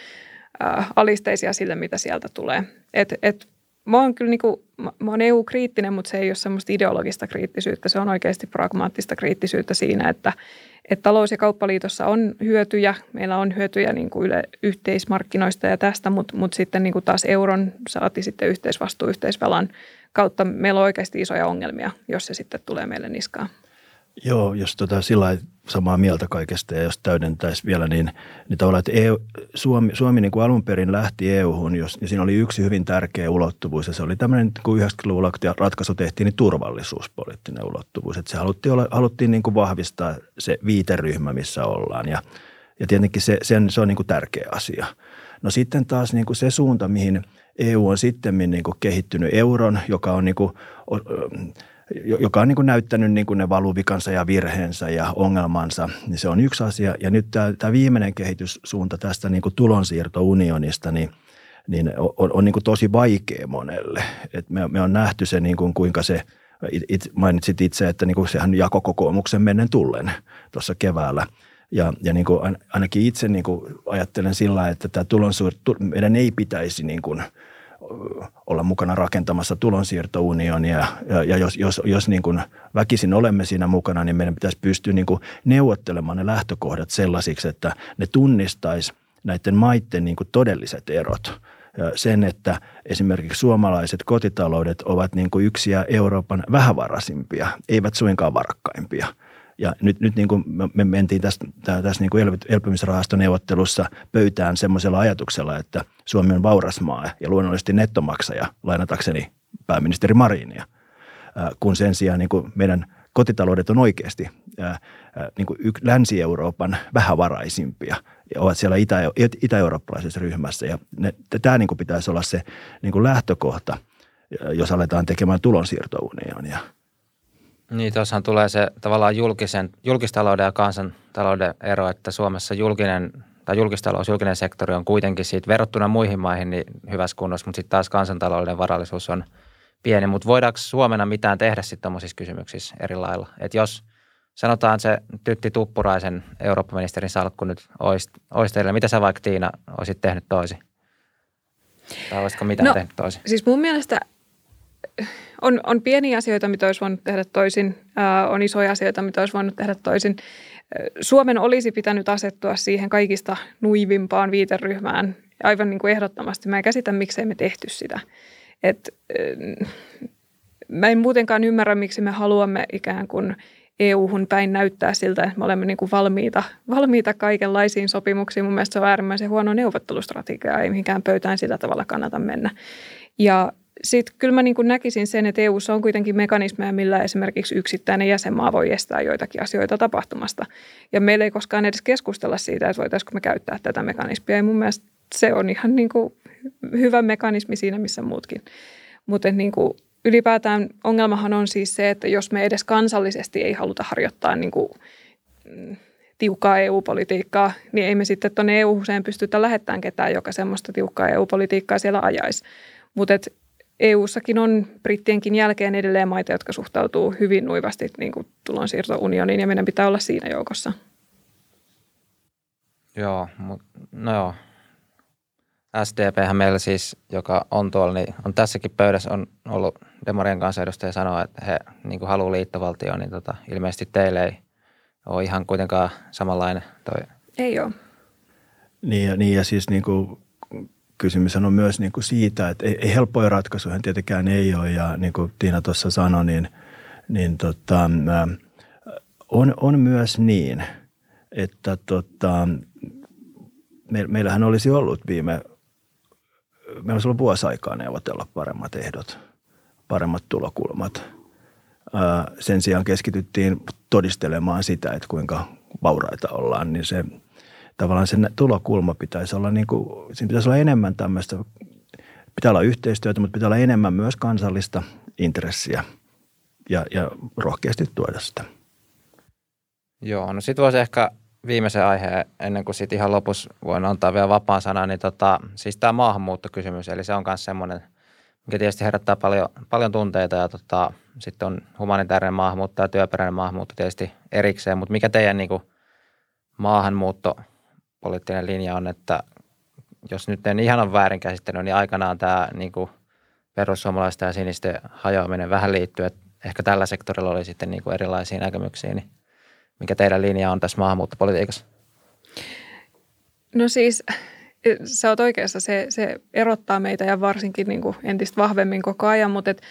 Speaker 3: äh, alisteisia sille, mitä sieltä tulee. Et, et mä oon kyllä niin kuin, mä oon EU-kriittinen, mutta se ei ole semmoista ideologista kriittisyyttä. Se on oikeasti pragmaattista kriittisyyttä siinä, että, että talous- ja kauppaliitossa on hyötyjä. Meillä on hyötyjä niin kuin yle, yhteismarkkinoista ja tästä, mutta, mutta sitten niin kuin taas euron saati sitten yhteisvastuu, yhteisvelan kautta meillä on oikeasti isoja ongelmia, jos se sitten tulee meille niskaan.
Speaker 2: Joo, jos tota sillä samaa mieltä kaikesta ja jos täydentäisi vielä, niin, niin tavallaan, että EU, Suomi, Suomi niin kuin alun perin lähti EU-hun, jos, niin siinä oli yksi hyvin tärkeä ulottuvuus ja se oli tämmöinen, kun 90-luvulla ratkaisu tehtiin, niin turvallisuuspoliittinen ulottuvuus. Että se haluttiin, olla, haluttiin niin kuin vahvistaa se viiteryhmä, missä ollaan ja, ja tietenkin se, sen, se on niin kuin tärkeä asia. No sitten taas niin kuin se suunta, mihin EU on sitten niin kuin kehittynyt euron, joka on niin kuin, joka on niin kuin näyttänyt niin kuin ne valuvikansa ja virheensä ja ongelmansa, niin se on yksi asia. Ja nyt tämä, tämä viimeinen kehityssuunta tästä niin kuin tulonsiirtounionista, niin, niin on, on niin kuin tosi vaikea monelle. Et me, me on nähty se, niin kuin kuinka se, it, mainitsit itse, että niin kuin sehän jako kokoomuksen mennen tullen tuossa keväällä. Ja, ja niin kuin ainakin itse niin kuin ajattelen sillä, että tämä tulonsiirto, meidän ei pitäisi niin kuin – olla mukana rakentamassa tulonsiirtounionia. Ja, ja jos, jos, jos niin kuin väkisin olemme siinä mukana, niin meidän pitäisi pystyä niin kuin neuvottelemaan ne lähtökohdat sellaisiksi, että ne tunnistaisi näiden maiden niin kuin todelliset erot. Sen, että esimerkiksi suomalaiset kotitaloudet ovat niin kuin yksiä Euroopan vähävaraisimpia, eivät suinkaan varakkaimpia – ja nyt, nyt niin kuin me mentiin tässä, tässä niin kuin elpymisrahastoneuvottelussa pöytään semmoisella ajatuksella, että Suomi on vauras maa ja luonnollisesti nettomaksaja, lainatakseni pääministeri Marinia, kun sen sijaan niin kuin meidän kotitaloudet on oikeasti niin kuin Länsi-Euroopan vähävaraisimpia ja ovat siellä itä, itä-eurooppalaisessa ryhmässä. Ja ne, tämä niin kuin pitäisi olla se niin kuin lähtökohta, jos aletaan tekemään tulonsiirtounionia –
Speaker 1: niin, tuossahan tulee se tavallaan julkisen, julkistalouden ja kansantalouden ero, että Suomessa julkinen tai julkistalous, julkinen sektori on kuitenkin siitä verrattuna muihin maihin niin hyvässä kunnossa, mutta sitten taas kansantalouden varallisuus on pieni. Mutta voidaanko Suomena mitään tehdä sitten tuommoisissa kysymyksissä eri lailla? Että jos sanotaan se Tytti Tuppuraisen Eurooppa-ministerin salkku nyt olisi, olisi teille, mitä sä vaikka Tiina olisit tehnyt toisin? Tai olisiko mitään no, tehnyt toisin?
Speaker 3: Siis mun mielestä on, on pieniä asioita, mitä olisi voinut tehdä toisin, ää, on isoja asioita, mitä olisi voinut tehdä toisin. Suomen olisi pitänyt asettua siihen kaikista nuivimpaan viiteryhmään aivan niin kuin ehdottomasti. Mä en käsitä, miksei me tehty sitä. Et, mä en muutenkaan ymmärrä, miksi me haluamme ikään kuin EU-hun päin näyttää siltä, että me olemme niin kuin valmiita, valmiita kaikenlaisiin sopimuksiin. Mun mielestä se on äärimmäisen huono neuvottelustrategia, ei mihinkään pöytään sillä tavalla kannata mennä. Ja sitten kyllä mä niin kuin näkisin sen, että EUssa on kuitenkin mekanismeja, millä esimerkiksi yksittäinen jäsenmaa voi estää joitakin asioita tapahtumasta. Ja meillä ei koskaan edes keskustella siitä, että voitaisiinko me käyttää tätä mekanismia. Ja mun mielestä se on ihan niin kuin hyvä mekanismi siinä, missä muutkin. Mutta niin kuin ylipäätään ongelmahan on siis se, että jos me edes kansallisesti ei haluta harjoittaa niin kuin mm, tiukkaa EU-politiikkaa, niin ei me sitten tuonne EU-huseen pystytä lähettämään ketään, joka semmoista tiukkaa EU-politiikkaa siellä ajaisi. Mutta EU-sakin on brittienkin jälkeen edelleen maita, jotka suhtautuu hyvin nuivasti niin kuin tulonsiirtounioniin ja meidän pitää olla siinä joukossa.
Speaker 1: Joo, mutta no joo. SDPhän meillä siis, joka on tuolla, niin on tässäkin pöydässä on ollut Demarien kansanedustaja sanoa, että he niin kuin haluaa liittovaltioon, niin tota, ilmeisesti teille ei ole ihan kuitenkaan samanlainen toi.
Speaker 3: Ei ole.
Speaker 2: Niin ja, niin ja siis niin kuin kysymys on myös niin kuin siitä, että ei, ei helppoja ratkaisuja tietenkään ei ole. Ja niin kuin Tiina tuossa sanoi, niin, niin tota, on, on myös niin, että tota, me, meillähän olisi ollut viime, meillä olisi ollut vuosi aikaa neuvotella paremmat ehdot, paremmat tulokulmat. Sen sijaan keskityttiin todistelemaan sitä, että kuinka vauraita ollaan, niin se – tavallaan sen tulokulma pitäisi olla, niin kuin, siinä pitäisi olla enemmän tämmöistä, pitää olla yhteistyötä, mutta pitää olla enemmän myös kansallista intressiä ja, ja rohkeasti tuoda sitä.
Speaker 1: Joo, no sitten voisi ehkä viimeisen aiheen, ennen kuin sitten ihan lopussa voin antaa vielä vapaan sanan, niin tota, siis tämä maahanmuuttokysymys, eli se on myös semmoinen, mikä tietysti herättää paljon, paljon tunteita ja tota, sitten on humanitaarinen maahanmuutto ja työperäinen maahanmuutto tietysti erikseen, mutta mikä teidän niin kuin, maahanmuutto poliittinen linja on, että jos nyt en ihan ole väärin käsittänyt, niin aikanaan tämä niin kuin perussuomalaisten ja sinisten hajoaminen vähän liittyy, että ehkä tällä sektorilla oli sitten niin kuin erilaisia näkemyksiä, niin mikä teidän linja on tässä maahanmuuttopolitiikassa?
Speaker 3: No siis sä oot oikeassa, se, se erottaa meitä ja varsinkin niin kuin entistä vahvemmin koko ajan, mutta et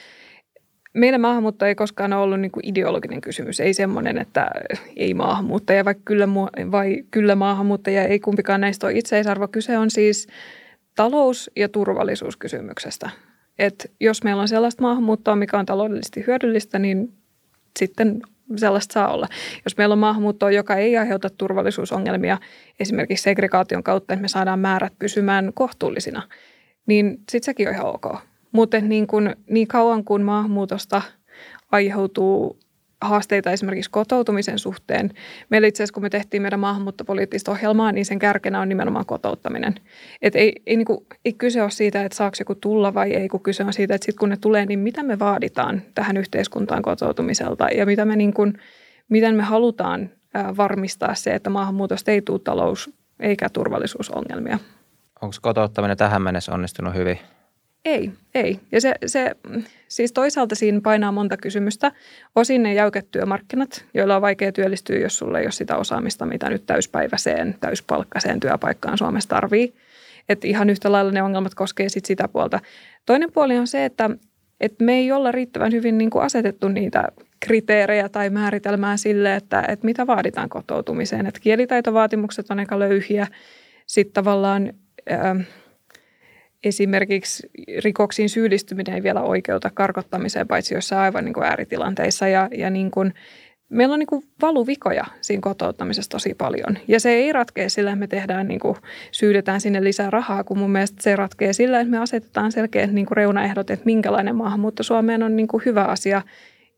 Speaker 3: meidän maahanmuutto ei koskaan ole ollut niin kuin ideologinen kysymys. Ei semmoinen, että ei maahanmuuttaja vai kyllä, vai kyllä maahanmuuttaja, ei kumpikaan näistä ole itseisarvo. Kyse on siis talous- ja turvallisuuskysymyksestä. Et jos meillä on sellaista maahanmuuttoa, mikä on taloudellisesti hyödyllistä, niin sitten sellaista saa olla. Jos meillä on maahanmuuttoa, joka ei aiheuta turvallisuusongelmia esimerkiksi segregaation kautta, että me saadaan määrät pysymään kohtuullisina, niin sitten sekin on ihan ok. Mutta niin, niin kauan kuin maahanmuutosta aiheutuu haasteita esimerkiksi kotoutumisen suhteen. Meillä itse asiassa, kun me tehtiin meidän maahanmuuttopoliittista ohjelmaa, niin sen kärkenä on nimenomaan kotouttaminen. Et ei, ei, niin kuin, ei kyse ole siitä, että saako joku tulla vai ei, kun kyse on siitä, että sitten kun ne tulee, niin mitä me vaaditaan tähän yhteiskuntaan kotoutumiselta ja mitä me, niin kuin, miten me halutaan varmistaa se, että maahanmuutosta ei tule talous- eikä turvallisuusongelmia.
Speaker 1: Onko kotouttaminen tähän mennessä onnistunut hyvin?
Speaker 3: Ei, ei. Ja se, se, siis toisaalta siinä painaa monta kysymystä. Osin ne jäykät työmarkkinat, joilla on vaikea työllistyä, jos sulle ei ole sitä osaamista, mitä nyt täyspäiväiseen, täyspalkkaiseen työpaikkaan Suomessa tarvii. Että ihan yhtä lailla ne ongelmat koskee sit sitä puolta. Toinen puoli on se, että, että me ei olla riittävän hyvin niin kuin asetettu niitä kriteerejä tai määritelmää sille, että, että mitä vaaditaan kotoutumiseen. Että kielitaitovaatimukset on aika löyhiä. Sitten tavallaan... Ää, esimerkiksi rikoksiin syyllistyminen ei vielä oikeuta karkottamiseen, paitsi jossain aivan niin kuin ääritilanteissa. Ja, ja niin kuin, meillä on niin kuin valuvikoja siinä kotouttamisessa tosi paljon. Ja se ei ratkea sillä, että me tehdään, niin kuin, syydetään sinne lisää rahaa, kun mun mielestä se ratkee sillä, että me asetetaan selkeät niin kuin reunaehdot, että minkälainen maahanmuutto Suomeen on niin kuin hyvä asia,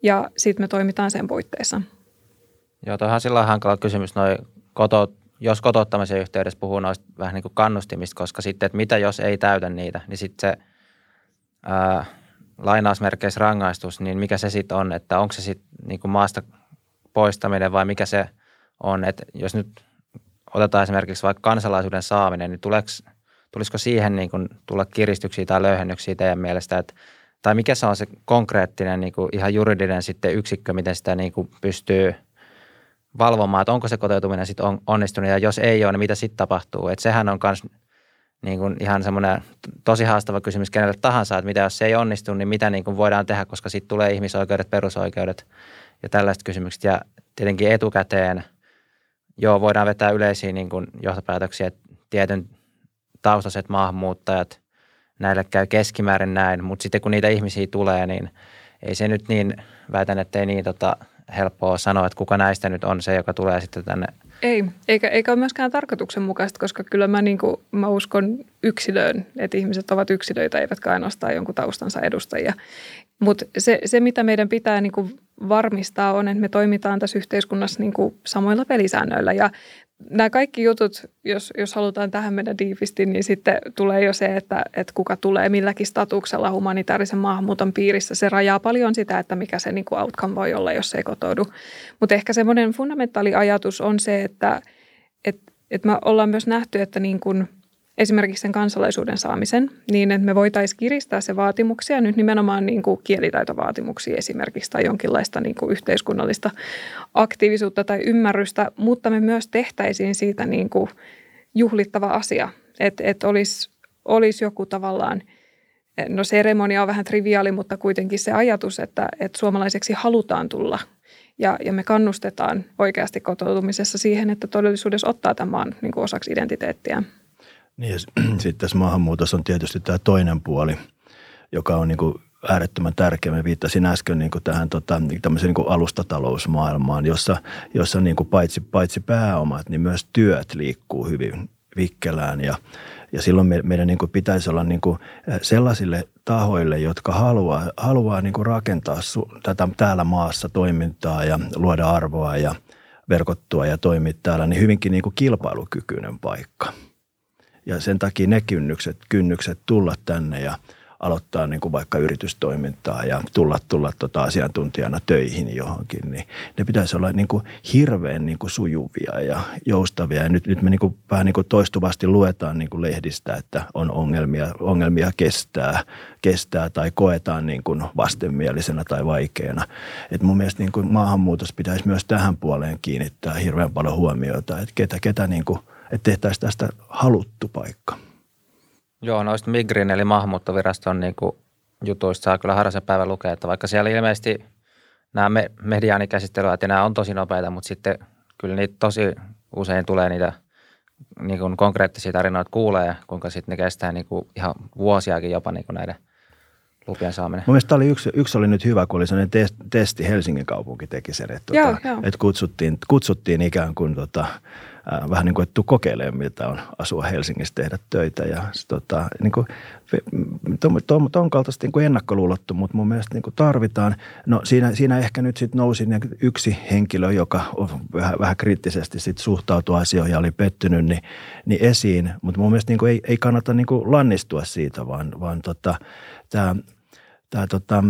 Speaker 3: ja sitten me toimitaan sen puitteissa.
Speaker 1: Joo, tuohan sillä hankala kysymys, noin kotout, jos kotouttamisen yhteydessä puhuu noista vähän niin kuin kannustimista, koska sitten, että mitä jos ei täytä niitä, niin sitten se ää, lainausmerkeissä rangaistus, niin mikä se sitten on, että onko se sitten niin kuin maasta poistaminen vai mikä se on, että jos nyt otetaan esimerkiksi vaikka kansalaisuuden saaminen, niin tuleeko, tulisiko siihen niin kuin tulla kiristyksiä tai löyhennyksiä teidän mielestä, että tai mikä se on se konkreettinen niin kuin ihan juridinen sitten yksikkö, miten sitä niin kuin pystyy – valvomaan, että onko se kotoutuminen sitten on, onnistunut ja jos ei ole, niin mitä sitten tapahtuu. Että sehän on myös niin ihan semmoinen tosi haastava kysymys kenelle tahansa, että mitä jos se ei onnistu, niin mitä niin voidaan tehdä, koska sitten tulee ihmisoikeudet, perusoikeudet ja tällaiset kysymykset. Ja tietenkin etukäteen, joo, voidaan vetää yleisiä niin johtopäätöksiä, että tietyn taustaiset maahanmuuttajat, näille käy keskimäärin näin, mutta sitten kun niitä ihmisiä tulee, niin ei se nyt niin, väitän, että ei niin tota, helppoa sanoa, että kuka näistä nyt on se, joka tulee sitten tänne.
Speaker 3: Ei, eikä, eikä ole myöskään tarkoituksenmukaista, koska kyllä mä, niin kuin, mä uskon yksilöön, että ihmiset ovat yksilöitä, eivätkä ainoastaan jonkun taustansa edustajia. Mutta se, se, mitä meidän pitää niin kuin varmistaa on, että me toimitaan tässä yhteiskunnassa niin kuin samoilla pelisäännöillä. Ja nämä kaikki jutut, jos, jos halutaan tähän mennä diivisti, niin sitten tulee jo se, että, että kuka tulee milläkin statuksella humanitaarisen maahanmuuton piirissä. Se rajaa paljon sitä, että mikä se niin kuin outcome voi olla, jos ei kotoudu. Mutta ehkä semmoinen fundamentaali ajatus on se, että, että, että me ollaan myös nähty, että niin kuin – esimerkiksi sen kansalaisuuden saamisen, niin että me voitaisiin kiristää se vaatimuksia nyt nimenomaan niin kuin kielitaitovaatimuksia esimerkiksi tai jonkinlaista niin kuin yhteiskunnallista aktiivisuutta tai ymmärrystä, mutta me myös tehtäisiin siitä niin kuin juhlittava asia, että, että olisi, olisi joku tavallaan – No seremonia on vähän triviaali, mutta kuitenkin se ajatus, että, että suomalaiseksi halutaan tulla ja, ja me kannustetaan oikeasti kotoutumisessa siihen, että todellisuudessa ottaa tämän maan niin osaksi identiteettiä.
Speaker 2: Niin ja sitten tässä maahanmuutossa on tietysti tämä toinen puoli, joka on niin kuin äärettömän tärkeä. Mä viittasin äsken niin kuin tähän tota, tämmöiseen niin kuin alustatalousmaailmaan, jossa, jossa niin kuin paitsi, paitsi pääomat, niin myös työt liikkuu hyvin vikkelään ja, ja silloin me, meidän niin kuin pitäisi olla niin kuin sellaisille tahoille, jotka haluaa, haluaa niin kuin rakentaa su, tätä täällä maassa toimintaa ja luoda arvoa ja verkottua ja toimia täällä, niin hyvinkin niin kuin kilpailukykyinen paikka – ja sen takia ne kynnykset, kynnykset tulla tänne ja aloittaa niin kuin vaikka yritystoimintaa ja tulla, tulla tota asiantuntijana töihin johonkin, niin ne pitäisi olla niin kuin hirveän niin kuin sujuvia ja joustavia. Ja nyt, nyt me niin kuin vähän niin kuin toistuvasti luetaan niin kuin lehdistä, että on ongelmia, ongelmia kestää, kestää tai koetaan niin kuin vastenmielisenä tai vaikeana. Et mun mielestä niin kuin maahanmuutos pitäisi myös tähän puoleen kiinnittää hirveän paljon huomiota, että ketä, ketä niin kuin, että tehtäisiin tästä haluttu paikka.
Speaker 1: Joo, noista Migrin eli maahanmuuttoviraston niin kuin jutuista saa kyllä harrasen päivä lukea, että vaikka siellä ilmeisesti nämä me, mediaanikäsittelyt ja nämä on tosi nopeita, mutta sitten kyllä niitä tosi usein tulee niitä niin kuin konkreettisia tarinoita kuulee, kuinka sitten ne kestää niin kuin ihan vuosiakin jopa niin kuin näiden lupien saaminen.
Speaker 2: Mun mielestä oli yksi, yksi oli nyt hyvä, kun oli sellainen testi, Helsingin kaupunki teki sen, että,
Speaker 3: joo,
Speaker 2: tota,
Speaker 3: joo.
Speaker 2: että kutsuttiin, kutsuttiin ikään kuin tota, äh, vähän niin kuin, että kokeilemaan, miltä on asua Helsingissä, tehdä töitä. Ja tota, niin kuin, ton, ton, ton kaltaista niin kuin ennakkoluulottu, mutta mun mielestä niin kuin tarvitaan. No siinä, siinä ehkä nyt sitten nousi yksi henkilö, joka vähän, vähän kriittisesti sit suhtautui asioihin ja oli pettynyt, niin, niin esiin. Mutta mun mielestä niin kuin ei, ei kannata niin kuin lannistua siitä, vaan, vaan tota, tämä tämä, tota,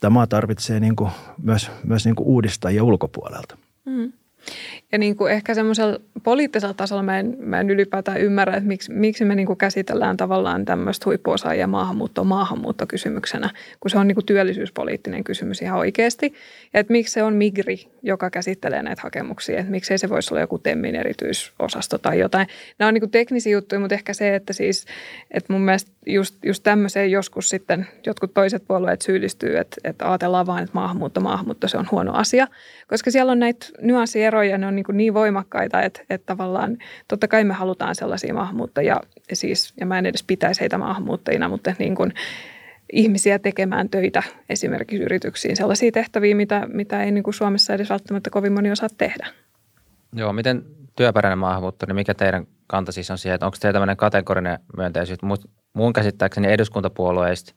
Speaker 2: tämä maa tarvitsee niin kuin myös, myös niin kuin uudistajia ulkopuolelta.
Speaker 3: Mm. Ja niin kuin ehkä semmoisella poliittisella tasolla mä en, mä en ylipäätään ymmärrä, että miksi, miksi me niin kuin käsitellään tavallaan tämmöistä huippuosaajia maahanmuuttoa maahanmuuttokysymyksenä, kun se on niin kuin työllisyyspoliittinen kysymys ihan oikeasti. Ja että miksi se on Migri, joka käsittelee näitä hakemuksia, että miksei se voisi olla joku TEMMin erityisosasto tai jotain. Nämä on niin kuin teknisiä juttuja, mutta ehkä se, että siis, että mun mielestä just, just tämmöiseen joskus sitten jotkut toiset puolueet syyllistyy, että, että ajatellaan vain, että maahanmuutto, maahanmuutto se on huono asia, koska siellä on näitä nyanssieroja, ne on niin, niin voimakkaita, että, että tavallaan totta kai me halutaan sellaisia maahanmuuttajia siis, ja mä en edes pitäisi heitä maahanmuuttajina, mutta niin kuin ihmisiä tekemään töitä esimerkiksi yrityksiin, sellaisia tehtäviä, mitä, mitä ei niin kuin Suomessa edes välttämättä kovin moni osaa tehdä.
Speaker 1: Joo, miten työperäinen maahanmuutto, niin mikä teidän kanta siis on siihen, että onko teillä tämmöinen kategorinen myönteisyys? Mun käsittääkseni eduskuntapuolueista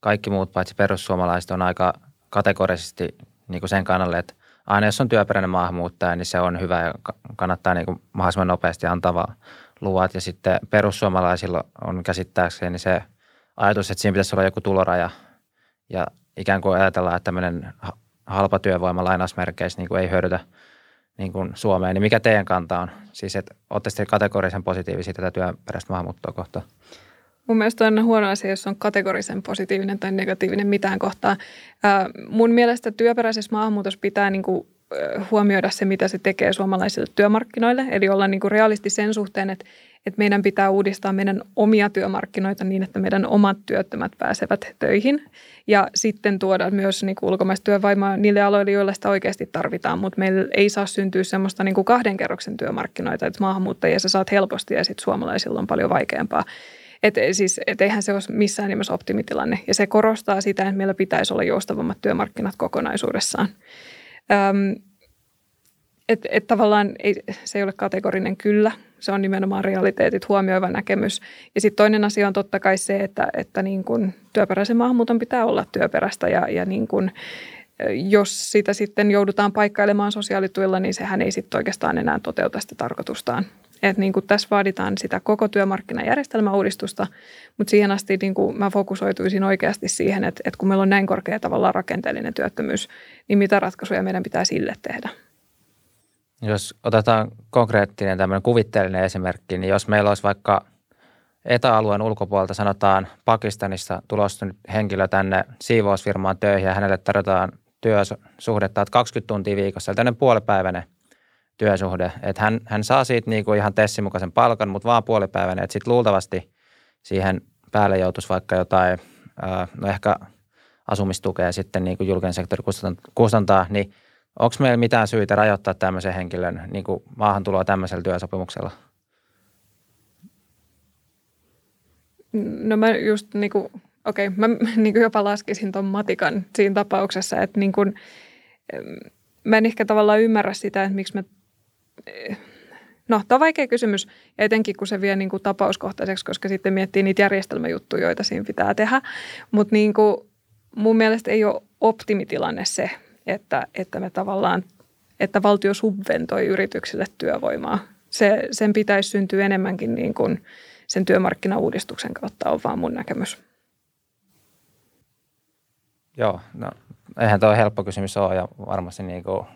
Speaker 1: kaikki muut paitsi perussuomalaiset on aika kategorisesti niin kuin sen kannalle, että aina jos on työperäinen maahanmuuttaja, niin se on hyvä ja kannattaa niin kuin mahdollisimman nopeasti antaa luvat. Ja sitten perussuomalaisilla on käsittääkseni se ajatus, että siinä pitäisi olla joku tuloraja ja ikään kuin ajatellaan, että tämmöinen halpa työvoima lainausmerkeissä niin kuin ei hyödytä niin kuin Suomeen. Niin mikä teidän kanta on? Siis, että olette sitten kategorisen positiivisia tätä työperäistä maahanmuuttoa kohtaan?
Speaker 3: Mun mielestä on huono asia, jos on kategorisen positiivinen tai negatiivinen mitään kohtaa. mun mielestä työperäisessä maahanmuutossa pitää niin kuin huomioida se, mitä se tekee suomalaisille työmarkkinoille. Eli olla niin kuin realisti sen suhteen, että, että meidän pitää uudistaa meidän omia työmarkkinoita niin, että meidän omat työttömät pääsevät töihin. Ja sitten tuoda myös niin kuin ulkomaista työvoimaa niille aloille, joilla sitä oikeasti tarvitaan. Mutta meillä ei saa syntyä semmoista niin kuin kahden kerroksen työmarkkinoita, että maahanmuuttajia sä saat helposti ja sitten suomalaisilla on paljon vaikeampaa. Et, siis, et eihän se ole missään nimessä optimitilanne. Ja se korostaa sitä, että meillä pitäisi olla joustavammat työmarkkinat kokonaisuudessaan. Öm, et, et tavallaan ei, se ei ole kategorinen kyllä, se on nimenomaan realiteetit huomioiva näkemys. Ja sitten toinen asia on totta kai se, että, että niin kun työperäisen maahanmuuton pitää olla työperäistä ja, ja niin kun, jos sitä sitten joudutaan paikkailemaan sosiaalituilla, niin sehän ei sitten oikeastaan enää toteuta sitä tarkoitustaan. Et niin kuin tässä vaaditaan sitä koko työmarkkinajärjestelmäuudistusta, mutta siihen asti niin kuin mä fokusoituisin oikeasti siihen, että, että kun meillä on näin korkea tavalla rakenteellinen työttömyys, niin mitä ratkaisuja meidän pitää sille tehdä?
Speaker 1: Jos otetaan konkreettinen tämmöinen kuvitteellinen esimerkki, niin jos meillä olisi vaikka etäalueen ulkopuolelta sanotaan Pakistanissa tulostunut henkilö tänne siivousfirmaan töihin ja hänelle tarjotaan työsuhdetta, että 20 tuntia viikossa, eli tämmöinen puolipäiväinen työsuhde. Että hän, hän saa siitä niin kuin ihan tessin mukaisen palkan, mutta vaan puolipäiväinen. Että sitten luultavasti siihen päälle joutuisi vaikka jotain, no ehkä asumistukea sitten niin kuin julkinen sektori kustantaa, niin onko meillä mitään syitä rajoittaa tämmöisen henkilön niin kuin maahantuloa tämmöisellä työsopimuksella?
Speaker 3: No mä just niin kuin, okei, okay, mä niin kuin jopa laskisin tuon matikan siinä tapauksessa, että niin kuin, mä en ehkä tavallaan ymmärrä sitä, että miksi me No, tämä on vaikea kysymys, etenkin kun se vie niin kuin tapauskohtaiseksi, koska sitten miettii niitä järjestelmäjuttuja, joita siinä pitää tehdä. Mutta niin kuin mun mielestä ei ole optimitilanne se, että, että me tavallaan, että valtio subventoi yrityksille työvoimaa. Se, sen pitäisi syntyä enemmänkin niin kuin sen työmarkkinauudistuksen kautta, on vaan mun näkemys.
Speaker 1: Joo, no eihän tuo helppo kysymys ole ja varmasti niin kuin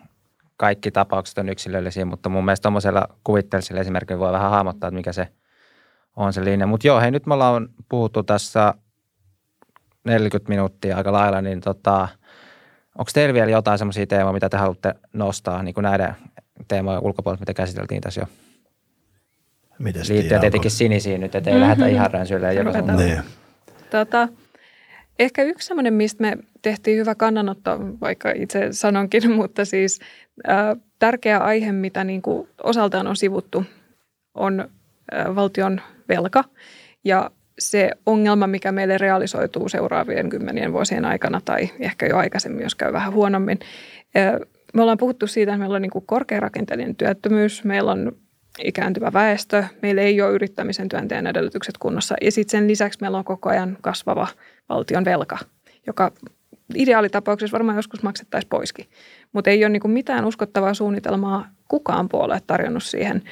Speaker 1: kaikki tapaukset on yksilöllisiä, mutta mun mielestä tuommoisella kuvitteellisella esimerkiksi voi vähän hahmottaa, että mikä se on se linja. Mutta joo, hei nyt me ollaan puhuttu tässä 40 minuuttia aika lailla, niin tota, onko teillä vielä jotain semmoisia teemoja, mitä te haluatte nostaa niin kuin näiden teemojen ulkopuolelta, mitä käsiteltiin tässä jo?
Speaker 2: Mites
Speaker 1: Liittyen tietenkin sinisiin nyt, ettei mm-hmm. lähdetä ihan ränsyille
Speaker 3: niin. tota, Ehkä yksi sellainen, mistä me tehtiin hyvä kannanotto, vaikka itse sanonkin, mutta siis ää, tärkeä aihe, mitä niin kuin osaltaan on sivuttu, on ää, valtion velka ja se ongelma, mikä meille realisoituu seuraavien kymmenien vuosien aikana tai ehkä jo aikaisemmin, jos käy vähän huonommin. Me ollaan puhuttu siitä, että meillä on niin korkearakenteellinen työttömyys, meillä on ikääntyvä väestö, meillä ei ole yrittämisen työnteen edellytykset kunnossa ja sitten sen lisäksi meillä on koko ajan kasvava valtion velka, joka ideaalitapauksessa varmaan joskus maksettaisiin poiskin. Mutta ei ole niin mitään uskottavaa suunnitelmaa kukaan puolue tarjonnut siihen,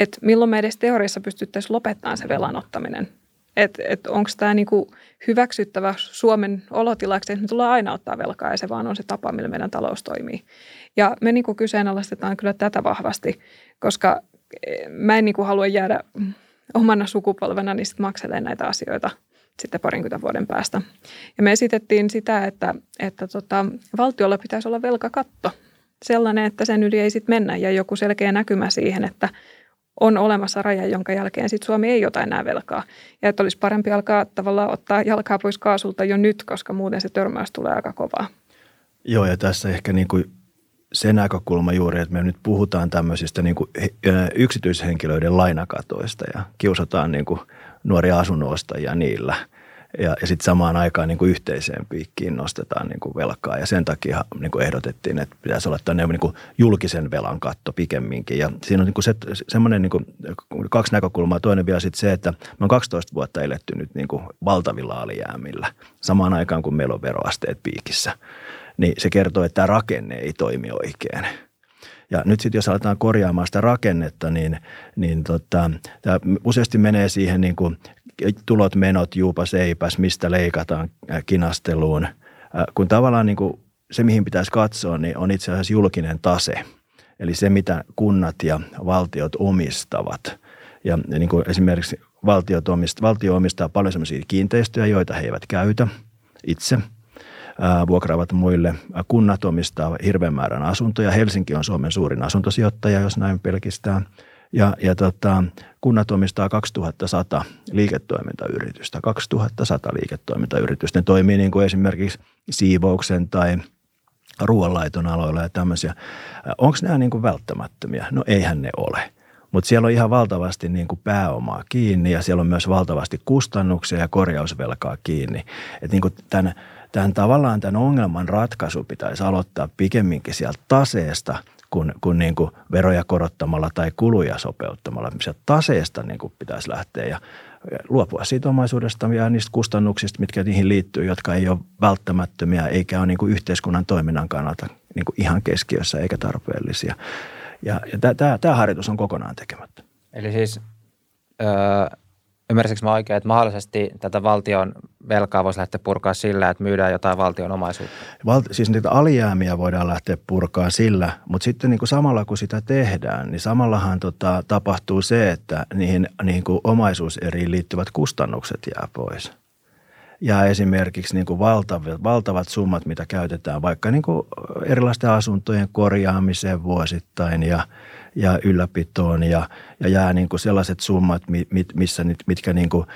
Speaker 3: että milloin me edes teoriassa pystyttäisiin lopettamaan se velanottaminen että et, onko tämä niinku hyväksyttävä Suomen olotilaksi, että me tullaan aina ottaa velkaa ja se vaan on se tapa, millä meidän talous toimii. Ja me niinku kyseenalaistetaan kyllä tätä vahvasti, koska eh, mä en niinku halua jäädä omana sukupolvena niin sit makselee näitä asioita sitten parinkymmentä vuoden päästä. Ja me esitettiin sitä, että, että tota, valtiolla pitäisi olla velkakatto. Sellainen, että sen yli ei sitten mennä ja joku selkeä näkymä siihen, että – on olemassa raja, jonka jälkeen sitten Suomi ei ota enää velkaa. Ja että olisi parempi alkaa tavallaan ottaa jalkaa pois kaasulta jo nyt, koska muuten se törmäys tulee aika kovaa.
Speaker 2: Joo, ja tässä ehkä niin kuin se näkökulma juuri, että me nyt puhutaan tämmöisistä niin kuin yksityishenkilöiden lainakatoista ja kiusataan niin kuin nuoria asunnonostajia niillä – ja, ja sitten samaan aikaan niin kuin yhteiseen piikkiin nostetaan niin kuin velkaa ja sen takia niin kuin ehdotettiin, että pitäisi olla tämmöinen niin kuin julkisen velan katto pikemminkin. Ja siinä on niin kuin se, semmoinen niin kuin kaksi näkökulmaa. Toinen vielä sitten se, että me on 12 vuotta eletty nyt niin kuin valtavilla alijäämillä samaan aikaan, kun meillä on veroasteet piikissä. Niin se kertoo, että tämä rakenne ei toimi oikein. Ja nyt sitten jos aletaan korjaamaan sitä rakennetta, niin, niin tota, tämä useasti menee siihen niin kuin tulot, menot, juupas, eipäs, mistä leikataan äh, kinasteluun. Äh, kun tavallaan niin kuin se, mihin pitäisi katsoa, niin on itse asiassa julkinen tase. Eli se, mitä kunnat ja valtiot omistavat. Ja niin kuin esimerkiksi valtiot omistaa, valtio omistaa paljon sellaisia kiinteistöjä, joita he eivät käytä itse äh, – vuokraavat muille. Kunnat omistaa hirveän määrän asuntoja. Helsinki on Suomen suurin asuntosijoittaja, jos näin pelkistään – ja, ja tota, kunnat omistaa 2100 liiketoimintayritystä, 2100 liiketoimintayritystä. Ne toimii niin kuin esimerkiksi siivouksen tai ruoanlaiton aloilla ja tämmöisiä. Onko nämä niin kuin välttämättömiä? No eihän ne ole. Mutta siellä on ihan valtavasti niin kuin pääomaa kiinni ja siellä on myös valtavasti kustannuksia ja korjausvelkaa kiinni. Et niin kuin tämän, tämän tavallaan tämän ongelman ratkaisu pitäisi aloittaa pikemminkin sieltä taseesta – kuin, kuin, niin kuin veroja korottamalla tai kuluja sopeuttamalla. Sieltä taseesta niin kuin pitäisi lähteä ja luopua siitä omaisuudesta ja niistä kustannuksista, mitkä niihin liittyy, jotka ei ole välttämättömiä eikä ole niin kuin yhteiskunnan toiminnan kannalta niin kuin ihan keskiössä eikä tarpeellisia. Ja, ja tämä harjoitus on kokonaan tekemättä.
Speaker 1: Eli siis öö, Ymmärsikö mä oikein, että mahdollisesti tätä valtion velkaa voisi lähteä purkaa sillä, että myydään jotain valtion omaisuutta?
Speaker 2: Val- siis niitä alijäämiä voidaan lähteä purkaa sillä, mutta sitten niin kuin samalla kun sitä tehdään, niin samallahan tota, tapahtuu se, että niihin niin kuin omaisuuseriin liittyvät kustannukset jää pois. Ja esimerkiksi niin kuin valtavat, valtavat summat, mitä käytetään vaikka niin kuin erilaisten asuntojen korjaamiseen vuosittain ja – ja ylläpitoon ja, ja jää niin kuin sellaiset summat, missä, mitkä niin kuin,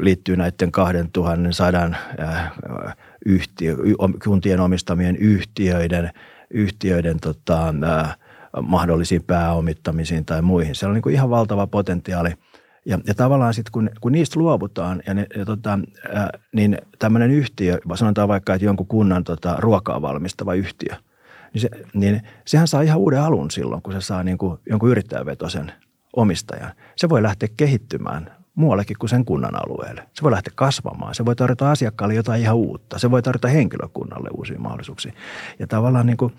Speaker 2: liittyy näiden 2100 äh, yhtiö, kuntien omistamien yhtiöiden, yhtiöiden tota, mahdollisiin pääomittamisiin tai muihin. Siellä on niin kuin ihan valtava potentiaali. Ja, ja tavallaan sitten kun, kun niistä luovutaan, ja, ne, ja tota, äh, niin tämmöinen yhtiö, sanotaan vaikka, että jonkun kunnan tota, ruokaa valmistava yhtiö – niin, se, niin sehän saa ihan uuden alun silloin, kun se saa niin kuin jonkun yrittäjävetoisen omistajan. Se voi lähteä kehittymään muuallekin kuin sen kunnan alueelle. Se voi lähteä kasvamaan. Se voi tarjota asiakkaalle jotain ihan uutta. Se voi tarjota henkilökunnalle uusia mahdollisuuksia. Ja tavallaan niin kuin,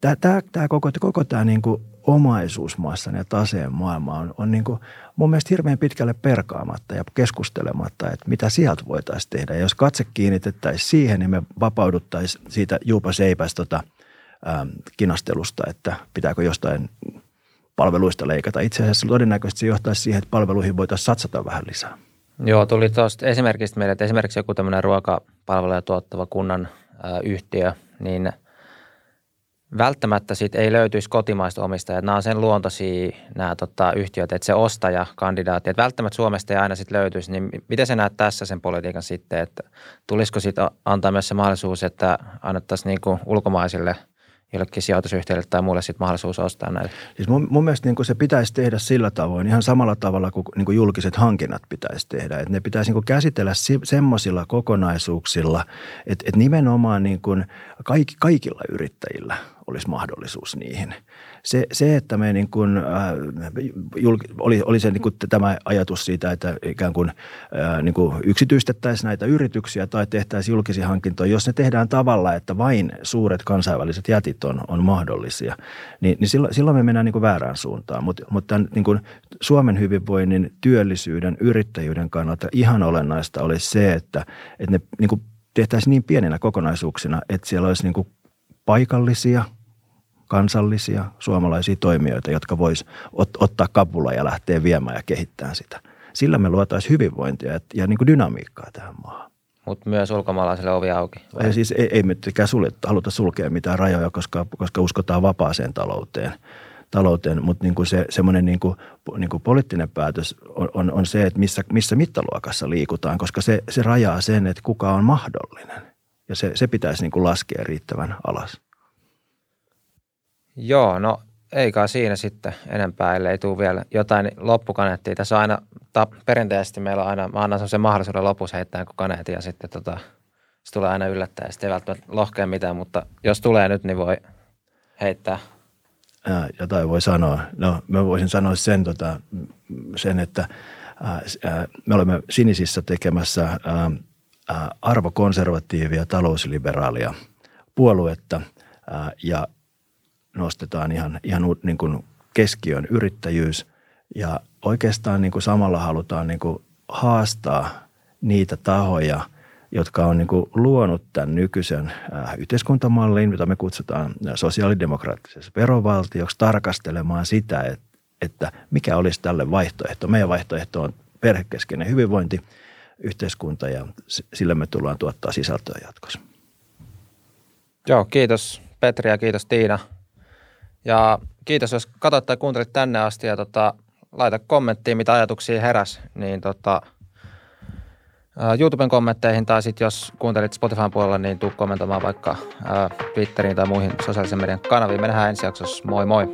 Speaker 2: tämä, tämä, tämä koko, koko tämä niin kuin omaisuusmassan ja taseen maailma on, on niin kuin mun mielestä hirveän pitkälle perkaamatta ja keskustelematta, että mitä sieltä voitaisiin tehdä. Ja jos katse kiinnitettäisiin siihen, niin me vapauduttaisiin siitä juupa seipäs tota, kinastelusta, että pitääkö jostain palveluista leikata. Itse asiassa todennäköisesti se johtaisi siihen, että palveluihin voitaisiin satsata vähän lisää.
Speaker 1: Joo, tuli tuosta esimerkiksi meille, että esimerkiksi joku tämmöinen ruokapalveluja tuottava kunnan ä, yhtiö, niin välttämättä siitä ei löytyisi kotimaista omistajaa. Nämä on sen luontoisia nämä tota, yhtiöt, että se ostaja, kandidaatti, että välttämättä Suomesta ei aina sitten löytyisi. Niin miten sä näet tässä sen politiikan sitten, että tulisiko siitä antaa myös se mahdollisuus, että annettaisiin niin ulkomaisille – jollekin sijoitusyhtiölle tai muille sitten mahdollisuus ostaa näitä.
Speaker 2: Siis mun, mun mielestä niin se pitäisi tehdä sillä tavoin, ihan samalla tavalla kuin, niin kuin julkiset hankinnat pitäisi tehdä. Että ne pitäisi niin käsitellä si, semmoisilla kokonaisuuksilla, että, että nimenomaan niin kaikki, kaikilla yrittäjillä olisi mahdollisuus niihin – se, se että me niin kuin, äh, julk, oli, oli se niin kuin tämä ajatus siitä, että ikään kuin, äh, niin kuin yksityistettäisiin näitä yrityksiä tai tehtäisiin julkisia hankintoja, jos ne tehdään tavalla, että vain suuret kansainväliset jätit on, on mahdollisia, niin, niin silloin, silloin me mennään niin kuin väärään suuntaan. Mut, mutta tämän, niin kuin Suomen hyvinvoinnin, työllisyyden, yrittäjyyden kannalta ihan olennaista olisi se, että, että ne niin kuin tehtäisiin niin pieninä kokonaisuuksina, että siellä olisi niin kuin paikallisia – kansallisia suomalaisia toimijoita, jotka vois ot- ottaa kapula ja lähteä viemään ja kehittämään sitä. Sillä me luotaisiin hyvinvointia ja, ja niin kuin dynamiikkaa tähän maahan.
Speaker 1: Mutta myös ulkomaalaisille ovi auki.
Speaker 2: Vai? siis ei, ei me haluta sulkea mitään rajoja, koska, koska uskotaan vapaaseen talouteen. talouteen mutta niin kuin se, semmoinen niin kuin, niin kuin poliittinen päätös on, on, on se, että missä, missä mittaluokassa liikutaan, koska se, se rajaa sen, että kuka on mahdollinen. Ja se, se pitäisi niin kuin laskea riittävän alas.
Speaker 1: Joo, no eikä siinä sitten enempää, ellei tule vielä jotain loppukaneettia. Tässä on aina, ta, perinteisesti meillä on aina, mä annan sellaisen mahdollisuuden lopussa heittää kuin kaneetin ja sitten tota, se tulee aina yllättäen. Sitten ei välttämättä lohkea mitään, mutta jos tulee nyt, niin voi heittää.
Speaker 2: Ja, jotain voi sanoa. No mä voisin sanoa sen, tota, sen että ää, me olemme sinisissä tekemässä ää, arvokonservatiivia talousliberaalia puoluetta ja nostetaan ihan, ihan niin kuin keskiön yrittäjyys ja oikeastaan niin kuin samalla halutaan niin kuin haastaa niitä tahoja, jotka on niin kuin luonut tämän nykyisen äh, yhteiskuntamallin, mitä me kutsutaan sosiaalidemokraattisessa verovaltioksi, tarkastelemaan sitä, että, että mikä olisi tälle vaihtoehto. Meidän vaihtoehto on perhekeskeinen hyvinvointi, yhteiskunta ja sillä me tullaan tuottaa sisältöä jatkossa.
Speaker 1: Joo, kiitos Petri ja kiitos Tiina ja kiitos, jos katsoit tai kuuntelit tänne asti ja tota, laita kommenttiin, mitä ajatuksia heräs, niin tota, YouTuben kommentteihin tai sitten jos kuuntelit Spotifyn puolella, niin tuu kommentoimaan vaikka ää, Twitteriin tai muihin sosiaalisen median kanaviin. Me nähdään ensi jaksossa. Moi moi!